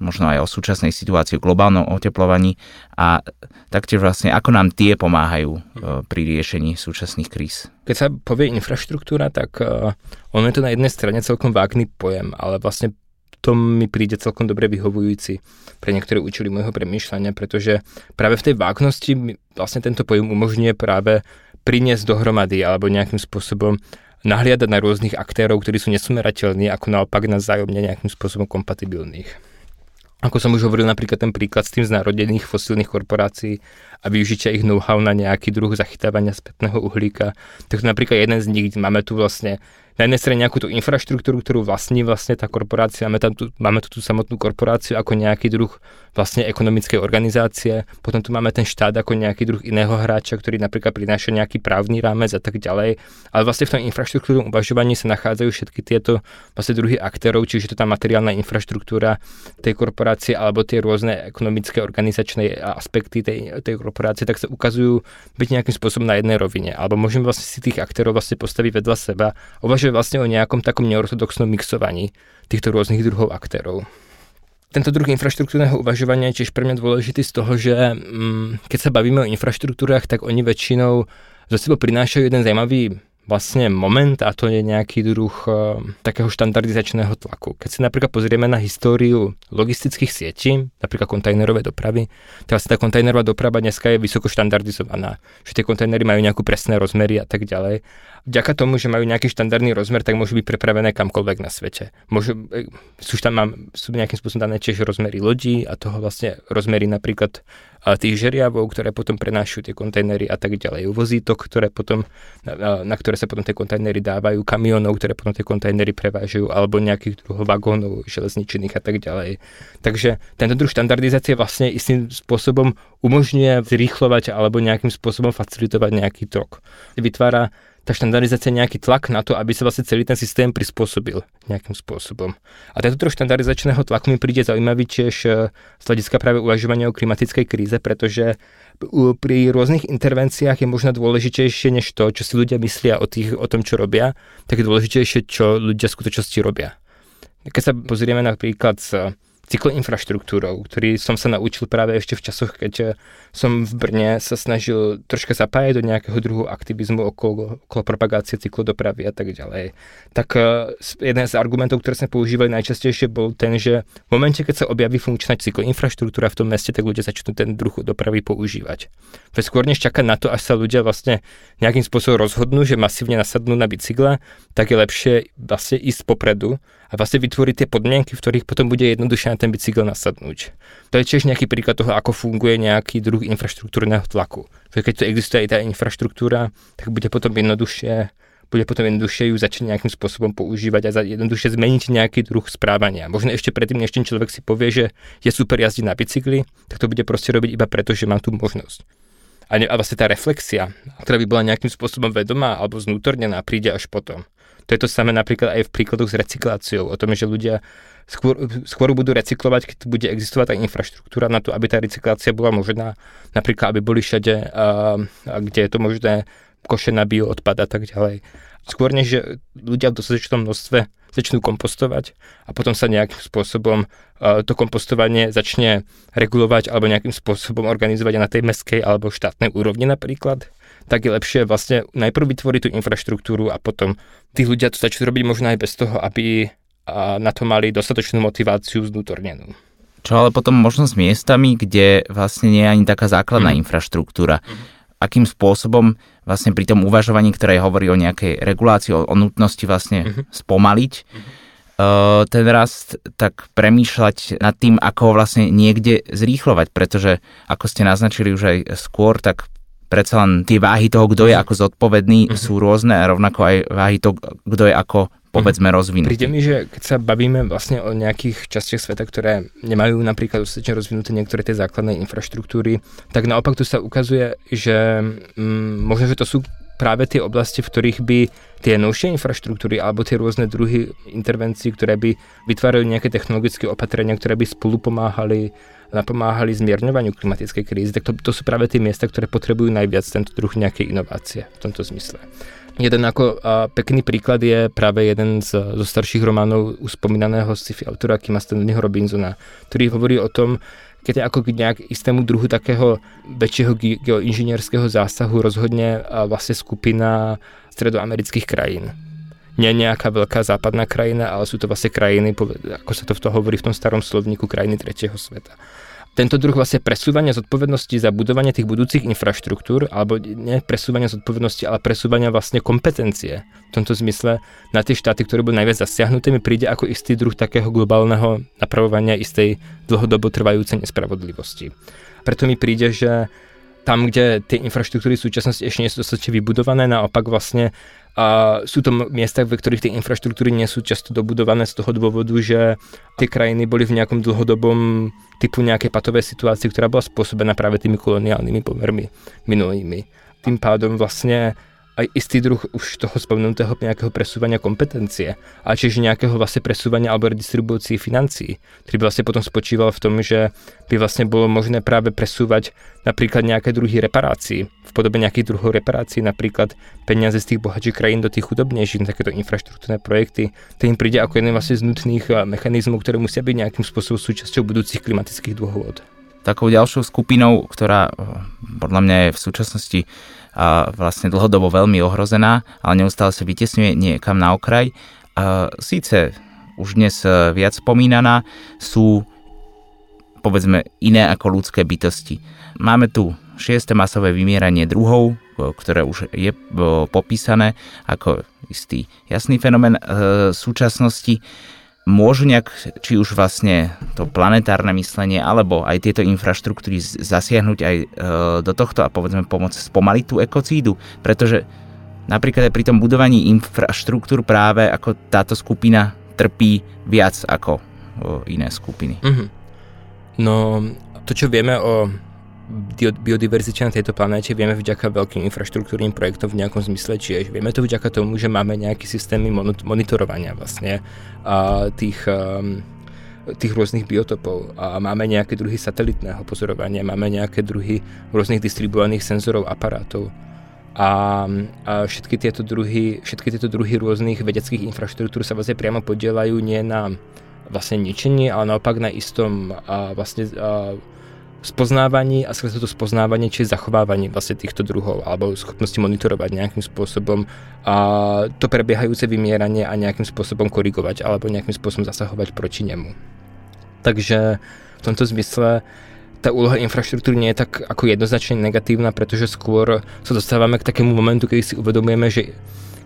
A: možno aj o súčasnej situácii, o globálnom oteplovaní a taktiež vlastne ako nám tie pomáhajú e, pri riešení súčasných kríz.
B: Keď sa povie infraštruktúra, tak uh, ono je to na jednej strane celkom vágný pojem, ale vlastne to mi príde celkom dobre vyhovujúci pre niektoré účely môjho premýšľania, pretože práve v tej vágnosti vlastne tento pojem umožňuje práve priniesť dohromady alebo nejakým spôsobom nahliadať na rôznych aktérov, ktorí sú nesmerateľní, ako naopak na zájomne nejakým spôsobom kompatibilných. Ako som už hovoril, napríklad ten príklad s tým znarodených fosílnych korporácií a využitia ich know-how na nejaký druh zachytávania spätného uhlíka, tak napríklad jeden z nich, máme tu vlastne na jednej strane nejakú tú infraštruktúru, ktorú vlastní vlastne tá korporácia, máme, tam tu, máme tu tú samotnú korporáciu ako nejaký druh vlastne ekonomickej organizácie, potom tu máme ten štát ako nejaký druh iného hráča, ktorý napríklad prináša nejaký právny rámec a tak ďalej, ale vlastne v tom infraštruktúrnom uvažovaní sa nachádzajú všetky tieto vlastne druhy aktérov, čiže to tá materiálna infraštruktúra tej korporácie alebo tie rôzne ekonomické organizačné aspekty tej, tej korporácie, tak sa ukazujú byť nejakým spôsobom na jednej rovine. Alebo môžeme vlastne si tých aktérov vlastne postaviť vedľa seba, uvažovať uvažuje vlastne o nejakom takom neortodoxnom mixovaní týchto rôznych druhov aktérov. Tento druh infraštruktúrneho uvažovania je tiež pre mňa dôležitý z toho, že mm, keď sa bavíme o infraštruktúrach, tak oni väčšinou zo sebou prinášajú jeden zaujímavý vlastne moment a to je nejaký druh uh, takého štandardizačného tlaku. Keď si napríklad pozrieme na históriu logistických sietí, napríklad kontajnerové dopravy, tak vlastne tá kontajnerová doprava dneska je vysoko štandardizovaná. Že tie kontajnery majú nejakú presné rozmery a tak ďalej. Vďaka tomu, že majú nejaký štandardný rozmer, tak môžu byť prepravené kamkoľvek na svete. Môžu, e, sú tam mám, sú nejakým spôsobom dané tiež rozmery lodí a toho vlastne rozmery napríklad tých žeriavov, ktoré potom prenášajú tie kontajnery a tak ďalej. Vozítok, ktoré potom, na, na ktoré sa potom tie kontajnery dávajú, kamionov, ktoré potom tie kontajnery prevážajú, alebo nejakých druhov vagónov železničných a tak ďalej. Takže tento druh štandardizácie vlastne istým spôsobom umožňuje zrýchlovať alebo nejakým spôsobom facilitovať nejaký tok. Vytvára tá štandardizácia nejaký tlak na to, aby sa vlastne celý ten systém prispôsobil nejakým spôsobom. A tento druh štandardizačného tlaku mi príde zaujímavý tiež e, z hľadiska práve uvažovania o klimatickej kríze, pretože pri rôznych intervenciách je možno dôležitejšie než to, čo si ľudia myslia o, tých, o tom, čo robia, tak je dôležitejšie, čo ľudia v skutočnosti robia. Keď sa pozrieme napríklad z cykloinfraštruktúrou, ktorý som sa naučil práve ešte v časoch, keď eh, som v Brne sa snažil troška zapájať do nejakého druhu aktivizmu okolo, okolo propagácie cyklodopravy a tak ďalej. Tak eh, jeden z argumentov, ktoré sme používali najčastejšie, bol ten, že v momente, keď sa objaví funkčná cykloinfraštruktúra v tom meste, tak ľudia začnú ten druh dopravy používať. Veď skôr než čaká na to, až sa ľudia vlastne nejakým spôsobom rozhodnú, že masívne nasadnú na bicykle, tak je lepšie vlastne ísť popredu a vlastne vytvoriť tie podmienky, v ktorých potom bude jednoduchšie na ten bicykel nasadnúť. To je tiež nejaký príklad toho, ako funguje nejaký druh infraštruktúrneho tlaku. Že keď tu existuje aj tá infraštruktúra, tak bude potom jednoduchšie bude potom jednoduchšie ju začať nejakým spôsobom používať a jednoduchšie zmeniť nejaký druh správania. Možno ešte predtým, než ten človek si povie, že je super jazdiť na bicykli, tak to bude proste robiť iba preto, že má tú možnosť. A, ne, a vlastne tá reflexia, ktorá by bola nejakým spôsobom vedomá alebo znútornená, príde až potom. To je to samé napríklad aj v príkladoch s recykláciou, o tom, že ľudia skôr, skôr budú recyklovať, keď bude existovať tá infraštruktúra na to, aby tá recyklácia bola možná, napríklad aby boli všade, uh, kde je to možné, koše na bioodpad a tak ďalej. Skôr než že ľudia v dostatočnom množstve začnú kompostovať a potom sa nejakým spôsobom uh, to kompostovanie začne regulovať alebo nejakým spôsobom organizovať na tej meskej alebo štátnej úrovni napríklad, tak je lepšie vlastne najprv vytvoriť tú infraštruktúru a potom tí ľudia to začnú robiť možno aj bez toho, aby na to mali dostatočnú motiváciu znútornenú.
A: Čo ale potom možno s miestami, kde vlastne nie je ani taká základná mm. infraštruktúra. Mm. Akým spôsobom vlastne pri tom uvažovaní, ktoré hovorí o nejakej regulácii, o, o nutnosti vlastne mm-hmm. spomaliť mm-hmm. Uh, ten rast, tak premýšľať nad tým, ako ho vlastne niekde zrýchlovať, pretože ako ste naznačili už aj skôr, tak predsa len tie váhy toho, kto je mhm. ako zodpovedný, uh-huh. sú rôzne a rovnako aj váhy toho, kto je ako povedzme rozvinutý.
B: Príde mi, že keď sa bavíme vlastne o nejakých častiach sveta, ktoré nemajú napríklad dostatočne rozvinuté niektoré tie základné infraštruktúry, tak naopak tu sa ukazuje, že mm, možno, že to sú práve tie oblasti, v ktorých by tie novšie infraštruktúry alebo tie rôzne druhy intervencií, ktoré by vytvárali nejaké technologické opatrenia, ktoré by spolu pomáhali napomáhali zmierňovaniu klimatickej krízy, tak to, to sú práve tie miesta, ktoré potrebujú najviac tento druh nejakej inovácie v tomto zmysle. Jeden ako a pekný príklad je práve jeden z, zo starších románov uspomínaného sci-fi autora Kima Stanleyho Robinsona, ktorý hovorí o tom, keď ako k nejak istému druhu takého väčšieho geoinžinierského zásahu rozhodne vlastne skupina stredoamerických krajín nie nejaká veľká západná krajina, ale sú to vlastne krajiny, ako sa to v toho hovorí v tom starom slovníku, krajiny tretieho sveta. Tento druh vlastne presúvania zodpovednosti za budovanie tých budúcich infraštruktúr, alebo nie presúvania zodpovednosti, ale presúvania vlastne kompetencie v tomto zmysle na tie štáty, ktoré boli najviac zasiahnuté, mi príde ako istý druh takého globálneho napravovania istej dlhodobo trvajúcej nespravodlivosti. Preto mi príde, že tam, kde tie infraštruktúry v súčasnosti ešte nie sú dostatočne vybudované, naopak vlastne a sú to miesta, ve ktorých tie infraštruktúry nie sú často dobudované z toho dôvodu, že tie krajiny boli v nejakom dlhodobom typu nejakej patovej situácii, ktorá bola spôsobená práve tými koloniálnymi pomermi minulými. Tým pádom vlastne aj istý druh už toho spomenutého nejakého presúvania kompetencie a čiže nejakého vlastne presúvania alebo redistribúcii financií, ktorý by vlastne potom spočíval v tom, že by vlastne bolo možné práve presúvať napríklad nejaké druhy reparácií, v podobe nejakých druhov reparácií, napríklad peniaze z tých bohatších krajín do tých chudobnejších, takéto infraštruktúrne projekty, to im príde ako jeden vlastne z nutných eh, mechanizmov, ktoré musia byť nejakým spôsobom súčasťou budúcich klimatických dôvod.
A: Takou ďalšou skupinou, ktorá eh, podľa mňa je v súčasnosti a vlastne dlhodobo veľmi ohrozená, ale neustále sa vytesňuje niekam na okraj. A síce už dnes e, viac spomínaná, sú povedzme iné ako ľudské bytosti. Máme tu šieste masové vymieranie druhov, e, ktoré už je e, popísané ako istý jasný fenomén súčasnosti môžu nejak, či už vlastne to planetárne myslenie, alebo aj tieto infraštruktúry zasiahnuť aj e, do tohto a povedzme pomôcť spomaliť tú ekocídu, pretože napríklad aj pri tom budovaní infraštruktúr práve ako táto skupina trpí viac ako o, iné skupiny. Mm-hmm.
B: No, to, čo vieme o biodiverzite na tejto planéte vieme vďaka veľkým infraštruktúrnym projektom v nejakom zmysle, čiže vieme to vďaka tomu, že máme nejaké systémy monitorovania vlastne a tých, um, tých rôznych biotopov. A máme nejaké druhy satelitného pozorovania, máme nejaké druhy rôznych distribuovaných senzorov, aparátov. A, a všetky, tieto druhy, všetky tieto druhy rôznych vedeckých infraštruktúr sa vlastne priamo podielajú nie na vlastne ničení, ale naopak na istom a vlastne a, spoznávaní a skrze to spoznávanie, či zachovávanie vlastne týchto druhov alebo schopnosti monitorovať nejakým spôsobom a to prebiehajúce vymieranie a nejakým spôsobom korigovať alebo nejakým spôsobom zasahovať proti nemu. Takže v tomto zmysle tá úloha infraštruktúry nie je tak ako jednoznačne negatívna, pretože skôr sa dostávame k takému momentu, kedy si uvedomujeme, že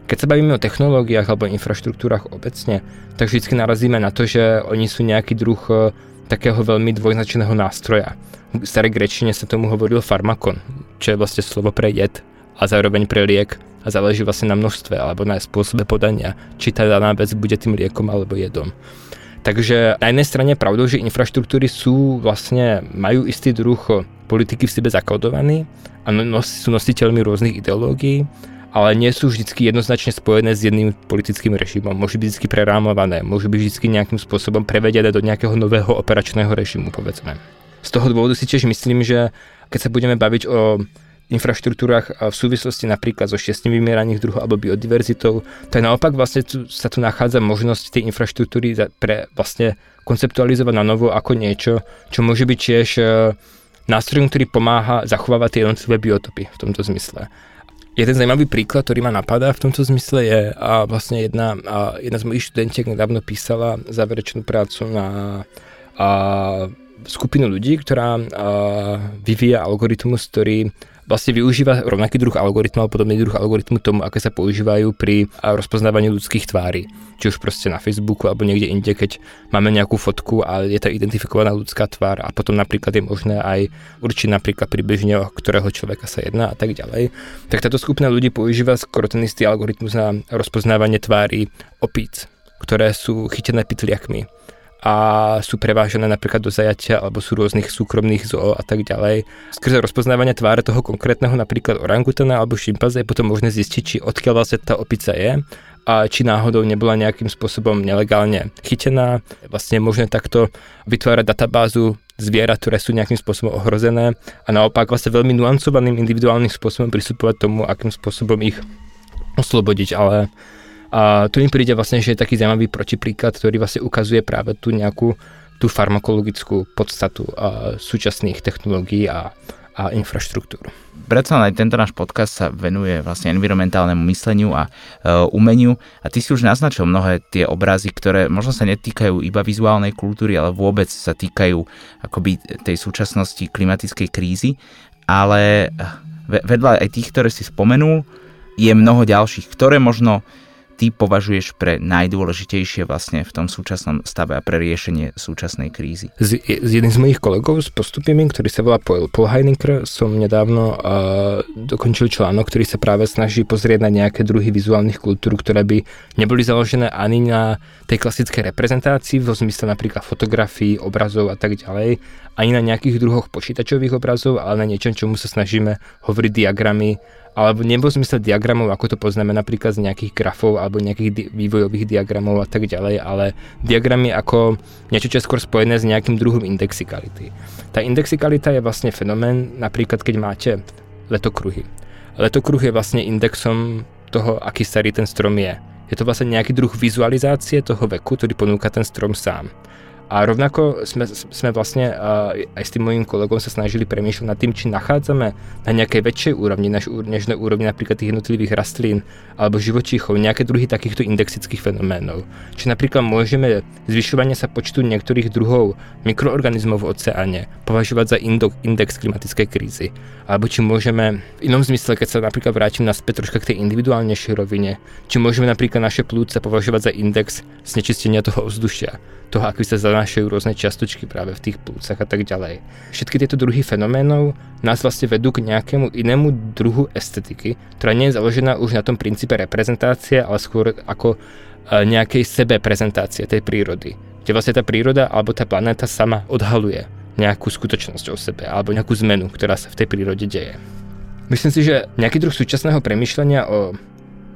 B: keď sa bavíme o technológiách alebo infraštruktúrach obecne, tak vždy narazíme na to, že oni sú nejaký druh takého veľmi dvojznačného nástroja. V starej grečine sa tomu hovoril farmakon, čo je vlastne slovo pre jed a zároveň pre liek a záleží vlastne na množstve alebo na spôsobe podania, či tá daná vec bude tým liekom alebo jedom. Takže na jednej strane pravdou, že infraštruktúry sú vlastne, majú istý druh politiky v sebe zakodovaný a nos, sú nositeľmi rôznych ideológií, ale nie sú vždy jednoznačne spojené s jedným politickým režimom. Môžu byť vždy prerámované, môžu byť vždy nejakým spôsobom prevedené do nejakého nového operačného režimu, povedzme. Z toho dôvodu si tiež myslím, že keď sa budeme baviť o infraštruktúrach v súvislosti napríklad so šiestým vymieraných druhov alebo biodiverzitou, tak naopak vlastne tu, sa tu nachádza možnosť tej infraštruktúry pre vlastne konceptualizovať na novo ako niečo, čo môže byť tiež e, nástrojom, ktorý pomáha zachovávať tie jednotlivé biotopy v tomto zmysle. Jeden zajímavý príklad, ktorý ma napadá v tomto zmysle je a vlastne jedna, a jedna z mojich študentiek nedávno písala záverečnú prácu na a, skupinu ľudí, ktorá a, vyvíja algoritmus, ktorý vlastne využíva rovnaký druh algoritmu alebo podobný druh algoritmu tomu, aké sa používajú pri rozpoznávaní ľudských tvári. Či už proste na Facebooku alebo niekde inde, keď máme nejakú fotku a je to identifikovaná ľudská tvár a potom napríklad je možné aj určiť napríklad približne, o ktorého človeka sa jedná a tak ďalej. Tak táto skupina ľudí používa skoro ten istý algoritmus na rozpoznávanie tvári opíc, ktoré sú chytené pytliakmi a sú prevážené napríklad do zajatia alebo sú rôznych súkromných zoo a tak ďalej. Skrze rozpoznávanie tváre toho konkrétneho napríklad orangutana alebo šimpanze je potom možné zistiť, či odkiaľ vlastne tá opica je a či náhodou nebola nejakým spôsobom nelegálne chytená. Vlastne možné takto vytvárať databázu zvierat, ktoré sú nejakým spôsobom ohrozené a naopak vlastne veľmi nuancovaným individuálnym spôsobom pristupovať tomu, akým spôsobom ich oslobodiť, ale a tu mi príde vlastne, že je taký zaujímavý protipríklad, ktorý vlastne ukazuje práve tú nejakú tú farmakologickú podstatu a, súčasných technológií a, a infraštruktúru.
A: Predsa aj tento náš podcast sa venuje vlastne environmentálnemu mysleniu a e, umeniu a ty si už naznačil mnohé tie obrazy, ktoré možno sa netýkajú iba vizuálnej kultúry, ale vôbec sa týkajú akoby tej súčasnosti klimatickej krízy, ale vedľa aj tých, ktoré si spomenul, je mnoho ďalších, ktoré možno ty považuješ pre najdôležitejšie vlastne v tom súčasnom stave a pre riešenie súčasnej krízy?
B: Z, z jedným z mojich kolegov s postupnými, ktorý sa volá Paul Polheininger, som nedávno uh, dokončil článok, ktorý sa práve snaží pozrieť na nejaké druhy vizuálnych kultúr, ktoré by neboli založené ani na tej klasickej reprezentácii, vo zmysle napríklad fotografií, obrazov a tak ďalej, ani na nejakých druhoch počítačových obrazov, ale na niečom, čomu sa snažíme hovoriť diagramy alebo nebo zmysle diagramov, ako to poznáme napríklad z nejakých grafov alebo nejakých di- vývojových diagramov a tak ďalej, ale diagramy ako niečo, čo je skôr spojené s nejakým druhom indexikality. Tá indexikalita je vlastne fenomén, napríklad keď máte letokruhy. Letokruh je vlastne indexom toho, aký starý ten strom je. Je to vlastne nejaký druh vizualizácie toho veku, ktorý ponúka ten strom sám. A rovnako sme, sme vlastne aj s tým mojim kolegom sa snažili premýšľať nad tým, či nachádzame na nejakej väčšej úrovni, než, než na úrovni napríklad tých jednotlivých rastlín alebo živočíchov, nejaké druhy takýchto indexických fenoménov. Či napríklad môžeme zvyšovanie sa počtu niektorých druhov mikroorganizmov v oceáne považovať za index klimatickej krízy. Alebo či môžeme v inom zmysle, keď sa napríklad vrátim naspäť troška k tej individuálnejšej rovine, či môžeme napríklad naše plúce považovať za index znečistenia toho ovzdušia toho, ako sa zanášajú rôzne čiastočky práve v tých plúcach a tak ďalej. Všetky tieto druhy fenoménov nás vlastne vedú k nejakému inému druhu estetiky, ktorá nie je založená už na tom princípe reprezentácie, ale skôr ako e, nejakej sebe prezentácie tej prírody. Kde vlastne tá príroda alebo tá planéta sama odhaluje nejakú skutočnosť o sebe alebo nejakú zmenu, ktorá sa v tej prírode deje. Myslím si, že nejaký druh súčasného premyšľania o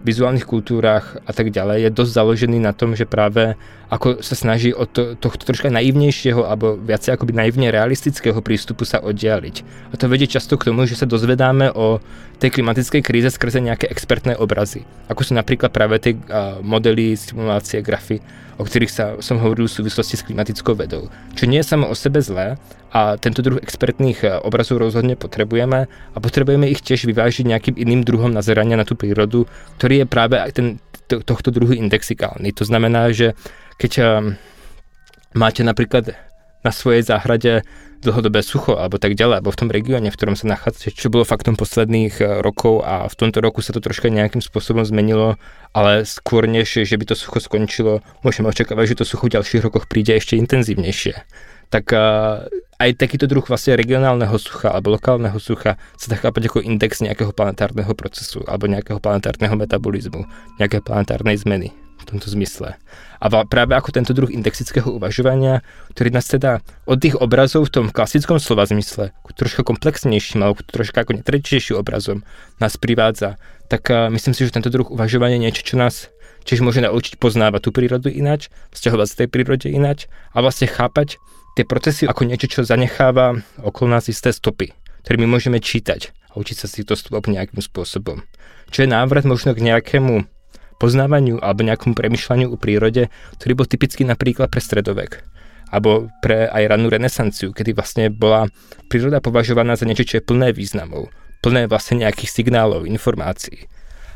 B: vizuálnych kultúrach a tak ďalej je dosť založený na tom, že práve ako sa snaží od to, tohto troška naivnejšieho alebo viacej akoby naivne realistického prístupu sa oddialiť. A to vedie často k tomu, že sa dozvedáme o tej klimatickej kríze skrze nejaké expertné obrazy. Ako sú napríklad práve tie uh, modely, simulácie, grafy, o ktorých sa, som hovoril v súvislosti s klimatickou vedou. Čo nie je samo o sebe zlé, a tento druh expertných e, obrazov rozhodne potrebujeme a potrebujeme ich tiež vyvážiť nejakým iným druhom nazerania na tú prírodu, ktorý je práve aj ten, to, tohto druhu indexikálny. To znamená, že keď um, máte napríklad na svojej záhrade dlhodobé sucho alebo tak ďalej, alebo v tom regióne, v ktorom sa nachádzate, čo bolo faktom posledných e, rokov a v tomto roku sa to troška nejakým spôsobom zmenilo, ale skôr než, že by to sucho skončilo, môžeme očakávať, že to sucho v ďalších rokoch príde ešte intenzívnejšie tak uh, aj takýto druh vlastne regionálneho sucha alebo lokálneho sucha sa dá chápať ako index nejakého planetárneho procesu alebo nejakého planetárneho metabolizmu, nejaké planetárnej zmeny v tomto zmysle. A práve ako tento druh indexického uvažovania, ktorý nás teda od tých obrazov v tom klasickom slova zmysle, troška komplexnejším alebo troška ako netradičnejším obrazom nás privádza, tak uh, myslím si, že tento druh uvažovania je niečo, čo nás čiže môže naučiť poznávať tú prírodu ináč, vzťahovať sa tej prírode ináč a vlastne chápať tie procesy ako niečo, čo zanecháva okolo nás isté stopy, ktoré my môžeme čítať a učiť sa si to stop nejakým spôsobom. Čo je návrat možno k nejakému poznávaniu alebo nejakému premyšľaniu o prírode, ktorý bol typický napríklad pre stredovek alebo pre aj rannú renesanciu, kedy vlastne bola príroda považovaná za niečo, čo je plné významov, plné vlastne nejakých signálov, informácií.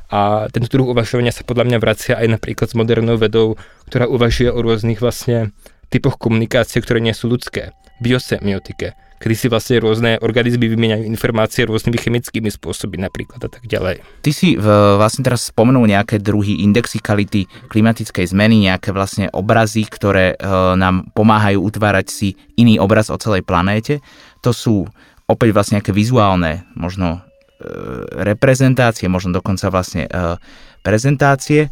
B: A tento druh uvažovania sa podľa mňa vracia aj napríklad s modernou vedou, ktorá uvažuje o rôznych vlastne typoch komunikácie, ktoré nie sú ľudské. Biosemiotike, kedy si vlastne rôzne organizmy vymieňajú informácie rôznymi chemickými spôsoby napríklad a tak ďalej.
A: Ty si v, vlastne teraz spomenul nejaké druhy indexikality klimatickej zmeny, nejaké vlastne obrazy, ktoré e, nám pomáhajú utvárať si iný obraz o celej planéte. To sú opäť vlastne nejaké vizuálne možno e, reprezentácie, možno dokonca vlastne e, prezentácie.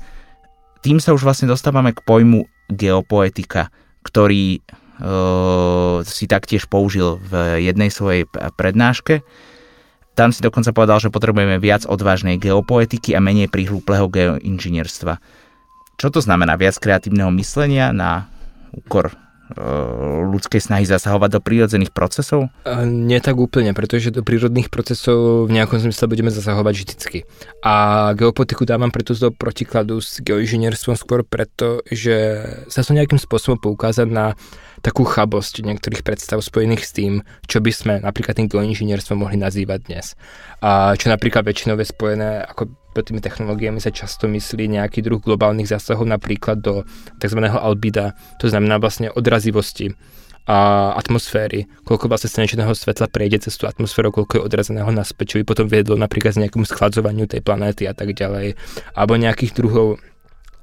A: Tým sa už vlastne dostávame k pojmu geopoetika ktorý uh, si taktiež použil v jednej svojej prednáške. Tam si dokonca povedal, že potrebujeme viac odvážnej geopoetiky a menej prihlúplého geoinžinierstva. Čo to znamená? Viac kreatívneho myslenia na úkor ľudskej snahy zasahovať do prírodzených procesov?
B: Nie tak úplne, pretože do prírodných procesov v nejakom zmysle budeme zasahovať vždycky. A geopotiku dávam preto do protikladu s geoinžinierstvom skôr preto, že sa to nejakým spôsobom poukázať na takú chabosť niektorých predstav spojených s tým, čo by sme napríklad tým geoinžinierstvom mohli nazývať dnes. A čo napríklad väčšinou je spojené ako pod tými technológiami sa často myslí nejaký druh globálnych zásahov napríklad do tzv. albida, to znamená vlastne odrazivosti a atmosféry, koľko vlastne slnečného svetla prejde cez tú atmosféru, koľko je odrazeného naspäť, čo by potom viedlo napríklad z nejakému schladzovaniu tej planéty a tak ďalej, alebo nejakých druhov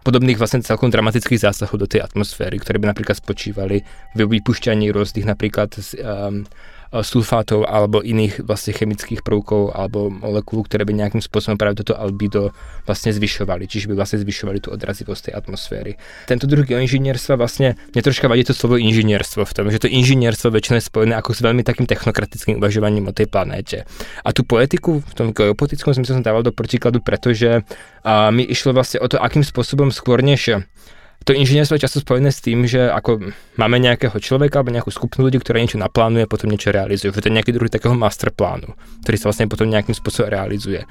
B: podobných vlastne celkom dramatických zásahov do tej atmosféry, ktoré by napríklad spočívali v vypušťaní rôznych napríklad um, sulfátov alebo iných vlastne chemických prvkov alebo molekúl, ktoré by nejakým spôsobom práve toto albido vlastne zvyšovali, čiže by vlastne zvyšovali tú odrazivosť tej atmosféry. Tento druh geoinžinierstva vlastne, mne troška vadí to slovo inžinierstvo v tom, že to inžinierstvo väčšinou je spojené ako s veľmi takým technokratickým uvažovaním o tej planéte. A tú poetiku v tom geopolitickom zmysle som dával do protikladu, pretože a mi išlo vlastne o to, akým spôsobom skôr než to inžinierstvo je často spojené s tým, že ako máme nejakého človeka alebo nejakú skupinu ľudí, ktorá niečo naplánuje a potom niečo realizuje. Že to je nejaký druhý takého masterplánu, ktorý sa vlastne potom nejakým spôsobom realizuje.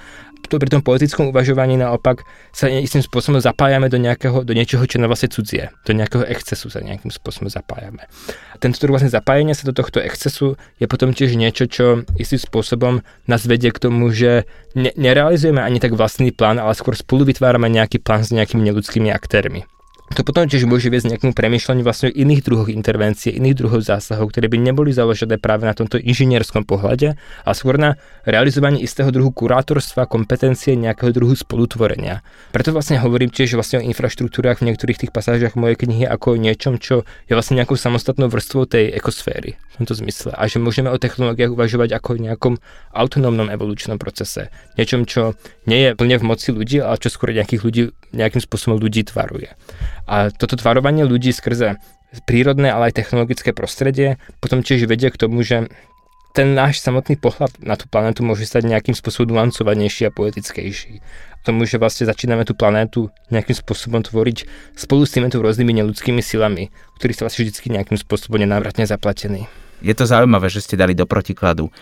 B: To pri tom politickom uvažovaní naopak sa istým spôsobom zapájame do, nejakého, do niečoho, čo na vlastne cudzie. Do nejakého excesu sa nejakým spôsobom zapájame. A tento druh vlastne zapájenia sa do tohto excesu je potom tiež niečo, čo istým spôsobom nás vedie k tomu, že ne- nerealizujeme ani tak vlastný plán, ale skôr spolu vytvárame nejaký plán s nejakými neludskými aktérmi. To potom tiež môže viesť nejakému premyšľaniu vlastne iných druhoch intervencie, iných druhov zásahov, ktoré by neboli založené práve na tomto inžinierskom pohľade, a skôr na realizovanie istého druhu kurátorstva, kompetencie, nejakého druhu spolutvorenia. Preto vlastne hovorím tiež vlastne o infraštruktúrach v niektorých tých pasážach mojej knihy ako o niečom, čo je vlastne nejakou samostatnou vrstvou tej ekosféry v tomto zmysle. A že môžeme o technológiách uvažovať ako o nejakom autonómnom evolučnom procese. Niečom, čo nie je plne v moci ľudí, ale čo skôr nejakých ľudí, nejakým spôsobom ľudí tvaruje. A toto tvarovanie ľudí skrze prírodné, ale aj technologické prostredie potom tiež vedie k tomu, že ten náš samotný pohľad na tú planetu môže stať nejakým spôsobom nuancovanejší a poetickejší. Tomu, že vlastne začíname tú planétu nejakým spôsobom tvoriť spolu s týmito rôznymi neludskými silami, ktorí sa vlastne vždy nejakým spôsobom nenávratne zaplatení
A: je to zaujímavé, že ste dali do protikladu uh,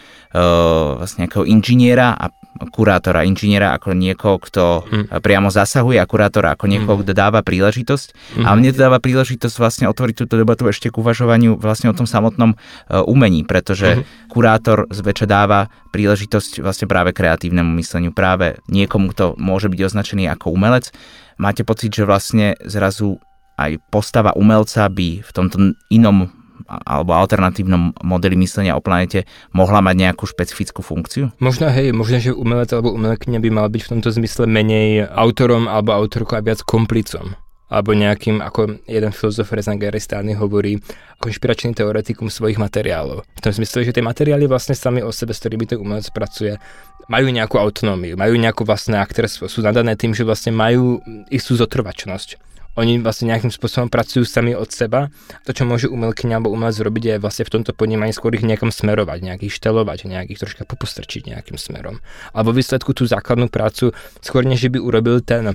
A: vlastne nejakého inžiniera a kurátora. Inžiniera ako niekoho, kto hmm. priamo zasahuje a kurátora ako niekoho, hmm. kto dáva príležitosť. Hmm. A mne to dáva príležitosť vlastne otvoriť túto debatu ešte k uvažovaniu vlastne o tom samotnom uh, umení, pretože hmm. kurátor zväčša dáva príležitosť vlastne práve kreatívnemu mysleniu, práve niekomu, kto môže byť označený ako umelec. Máte pocit, že vlastne zrazu aj postava umelca by v tomto inom alebo alternatívnom modeli myslenia o planete mohla mať nejakú špecifickú funkciu?
B: Možno hej, možno, že umelec alebo umelkyňa by mala byť v tomto zmysle menej autorom alebo autorkou a viac komplicom alebo nejakým, ako jeden filozof Rezan Geristány hovorí, konšpiračný teoretikum svojich materiálov. V tom zmysle, že tie materiály vlastne sami o sebe, s ktorými ten umelec pracuje, majú nejakú autonómiu, majú nejakú vlastné aktérstvo, sú nadané tým, že vlastne majú istú zotrvačnosť oni vlastne nejakým spôsobom pracujú sami od seba. To, čo môže umelkyňa alebo umelec robiť, je vlastne v tomto podnímaní skôr ich nejakom smerovať, nejakých štelovať, nejakých troška popustrčiť nejakým smerom. Alebo výsledku tú základnú prácu, skôr než by urobil ten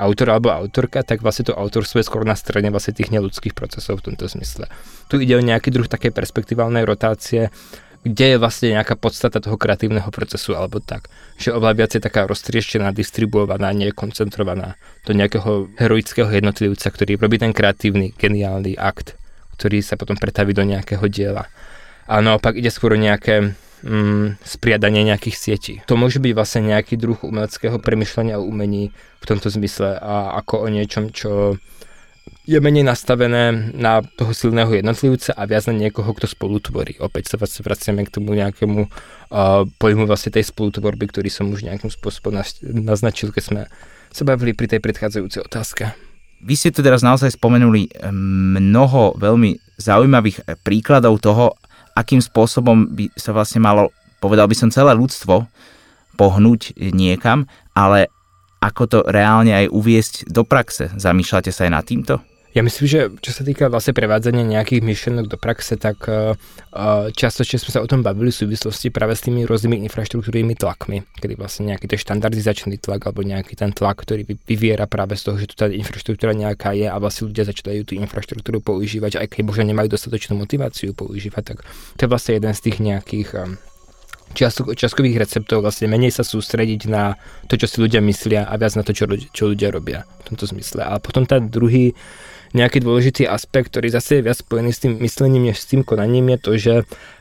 B: autor alebo autorka, tak vlastne to autorstvo je skôr na strane vlastne tých neludských procesov v tomto zmysle. Tu ide o nejaký druh také perspektiválnej rotácie, kde je vlastne nejaká podstata toho kreatívneho procesu alebo tak. Že oveľa viac je taká roztrieštená, distribuovaná, nekoncentrovaná do nejakého heroického jednotlivca, ktorý robí ten kreatívny, geniálny akt, ktorý sa potom pretaví do nejakého diela. A naopak ide skôr o nejaké mm, spriadanie nejakých sietí. To môže byť vlastne nejaký druh umeleckého premyšľania o umení v tomto zmysle a ako o niečom, čo je menej nastavené na toho silného jednotlivca a viac na niekoho, kto spolutvorí. Opäť sa vlastne vraciame k tomu nejakému uh, pojmu vlastne tej spolutvorby, ktorý som už nejakým spôsobom naznačil, keď sme sa bavili pri tej predchádzajúcej otázke.
A: Vy ste tu teraz naozaj spomenuli mnoho veľmi zaujímavých eh, príkladov toho, akým spôsobom by sa vlastne malo, povedal by som, celé ľudstvo pohnúť niekam, ale ako to reálne aj uviesť do praxe? Zamýšľate sa aj nad týmto?
B: Ja myslím, že čo sa týka vlastne prevádzania nejakých myšlenok do praxe, tak uh, často sme sa o tom bavili v súvislosti práve s tými rôznymi infraštruktúrnymi tlakmi, kedy vlastne nejaký ten štandardizačný tlak alebo nejaký ten tlak, ktorý vyviera práve z toho, že tu tá infraštruktúra nejaká je a vlastne ľudia začínajú tú infraštruktúru používať, aj keď možno nemajú dostatočnú motiváciu používať, tak to je vlastne jeden z tých nejakých um, čiastkových receptov vlastne menej sa sústrediť na to, čo si ľudia myslia a viac na to, čo, čo ľudia robia v tomto zmysle. A potom ten druhý nejaký dôležitý aspekt, ktorý zase je viac spojený s tým myslením než s tým konaním, je to, že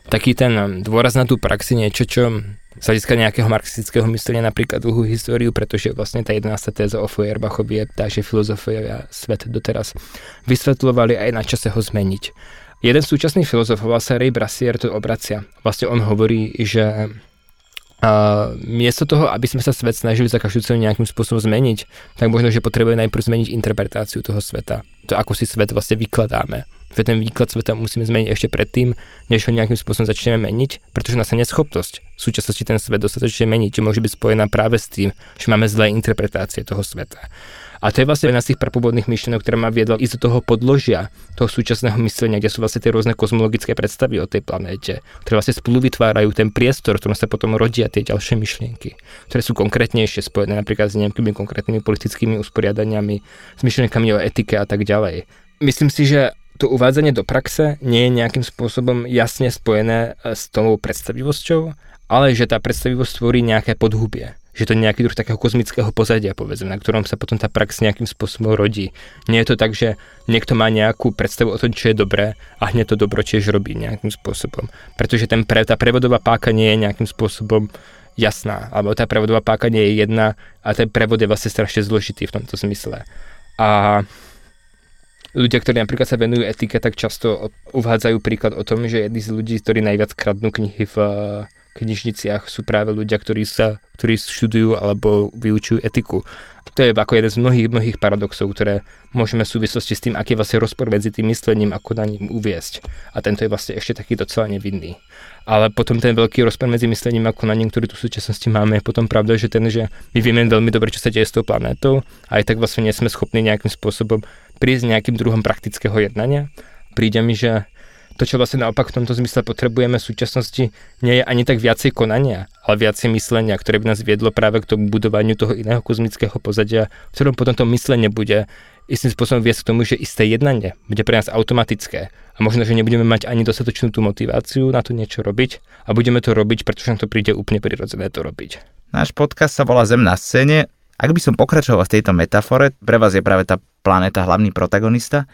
B: taký ten dôraz na tú praxi niečo, čo z hľadiska nejakého marxistického myslenia napríklad dlhú históriu, pretože vlastne tá 11. téza o Feuerbachovi je tá, že filozofia svet doteraz vysvetľovali aj na čase ho zmeniť. Jeden súčasný filozof, volá sa Ray Brassier, to obracia. Vlastne on hovorí, že a miesto toho, aby sme sa svet snažili za každú cenu nejakým spôsobom zmeniť, tak možno, že potrebuje najprv zmeniť interpretáciu toho sveta. To, ako si svet vlastne vykladáme. Že ten výklad sveta musíme zmeniť ešte predtým, než ho nejakým spôsobom začneme meniť, pretože naša neschopnosť v súčasnosti ten svet dostatočne meniť, že môže byť spojená práve s tým, že máme zlé interpretácie toho sveta. A to je vlastne jedna z tých prapôvodných myšlienok, ktorá ma viedla ísť do toho podložia toho súčasného myslenia, kde sú vlastne tie rôzne kozmologické predstavy o tej planéte, ktoré vlastne spolu vytvárajú ten priestor, v ktorom sa potom rodia tie ďalšie myšlienky, ktoré sú konkrétnejšie spojené napríklad s nejakými konkrétnymi politickými usporiadaniami, s myšlienkami o etike a tak ďalej. Myslím si, že to uvádzanie do praxe nie je nejakým spôsobom jasne spojené s tou predstavivosťou, ale že tá predstavivosť tvorí nejaké podhubie že to je nejaký druh takého kozmického pozadia, povedzme, na ktorom sa potom tá prax nejakým spôsobom rodí. Nie je to tak, že niekto má nejakú predstavu o tom, čo je dobré a hneď to dobro tiež robí nejakým spôsobom. Pretože ten pre, tá prevodová páka nie je nejakým spôsobom jasná, alebo tá prevodová páka nie je jedna a ten prevod je vlastne strašne zložitý v tomto zmysle. A ľudia, ktorí napríklad sa venujú etike, tak často uvádzajú príklad o tom, že jedni z ľudí, ktorí najviac kradnú knihy v knižniciach sú práve ľudia, ktorí, sa, ktorí študujú alebo vyučujú etiku. To je ako jeden z mnohých, mnohých paradoxov, ktoré môžeme v súvislosti s tým, aký je vlastne rozpor medzi tým myslením a konaním uviesť. A tento je vlastne ešte taký docela nevinný. Ale potom ten veľký rozpor medzi myslením a konaním, ktorý tu v súčasnosti máme, je potom pravda, že ten, že my vieme veľmi dobre, čo sa deje s tou planétou a aj tak vlastne nie sme schopní nejakým spôsobom prísť nejakým druhom praktického jednania. Príde mi, že to, čo vlastne naopak v tomto zmysle potrebujeme v súčasnosti, nie je ani tak viacej konania, ale viacej myslenia, ktoré by nás viedlo práve k tomu budovaniu toho iného kozmického pozadia, v ktorom potom to myslenie bude istým spôsobom viesť k tomu, že isté jednanie bude pre nás automatické a možno, že nebudeme mať ani dostatočnú tú motiváciu na to niečo robiť a budeme to robiť, pretože nám to príde úplne prirodzené to robiť.
A: Náš podcast sa volá Zem na scéne. Ak by som pokračoval v tejto metafore, pre vás je práve tá planéta hlavný protagonista,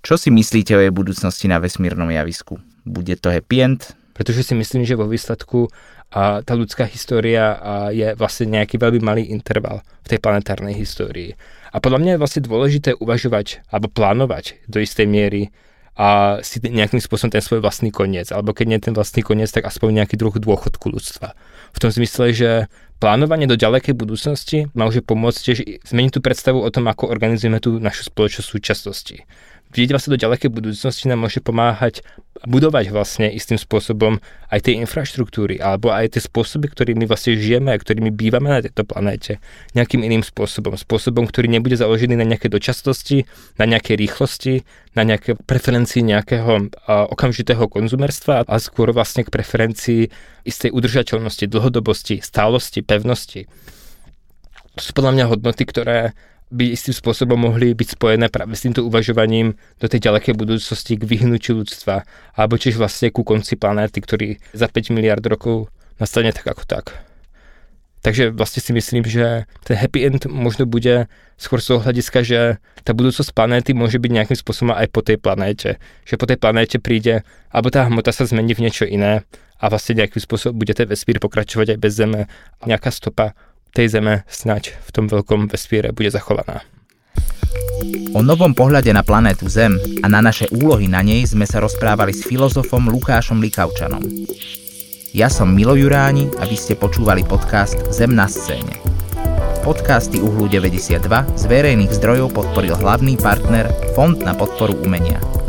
A: čo si myslíte o jej budúcnosti na vesmírnom javisku? Bude to happy end?
B: Pretože si myslím, že vo výsledku a tá ľudská história je vlastne nejaký veľmi malý interval v tej planetárnej histórii. A podľa mňa je vlastne dôležité uvažovať alebo plánovať do istej miery a si nejakým spôsobom ten svoj vlastný koniec. Alebo keď nie ten vlastný koniec, tak aspoň nejaký druh dôchodku ľudstva. V tom zmysle, že plánovanie do ďalekej budúcnosti môže pomôcť tiež zmeniť tú predstavu o tom, ako organizujeme tú našu spoločnosť súčasnosti vidieť vlastne do ďalekej budúcnosti nám môže pomáhať budovať vlastne istým spôsobom aj tie infraštruktúry alebo aj tie spôsoby, ktorými vlastne žijeme a ktorými bývame na tejto planéte nejakým iným spôsobom. Spôsobom, ktorý nebude založený na nejaké dočasnosti, na nejakej rýchlosti, na nejaké preferencii nejakého okamžitého konzumerstva, ale skôr vlastne k preferencii istej udržateľnosti, dlhodobosti, stálosti, pevnosti. To sú podľa mňa hodnoty, ktoré by istým spôsobom mohli byť spojené práve s týmto uvažovaním do tej ďalekej budúcnosti k vyhnutiu ľudstva, alebo čiž vlastne ku konci planéty, ktorý za 5 miliard rokov nastane tak ako tak. Takže vlastne si myslím, že ten happy end možno bude skôr z toho hľadiska, že tá budúcnosť planéty môže byť nejakým spôsobom aj po tej planéte. Že po tej planéte príde, alebo tá hmota sa zmení v niečo iné a vlastne nejakým spôsobom bude ten vesmír pokračovať aj bez Zeme. Nejaká stopa tej Zeme snať v tom veľkom vesmíre bude zachovaná.
A: O novom pohľade na planétu Zem a na naše úlohy na nej sme sa rozprávali s filozofom Lukášom Likavčanom. Ja som Milo Juráni a vy ste počúvali podcast Zem na scéne. Podcasty Uhlu 92 z verejných zdrojov podporil hlavný partner Fond na podporu umenia.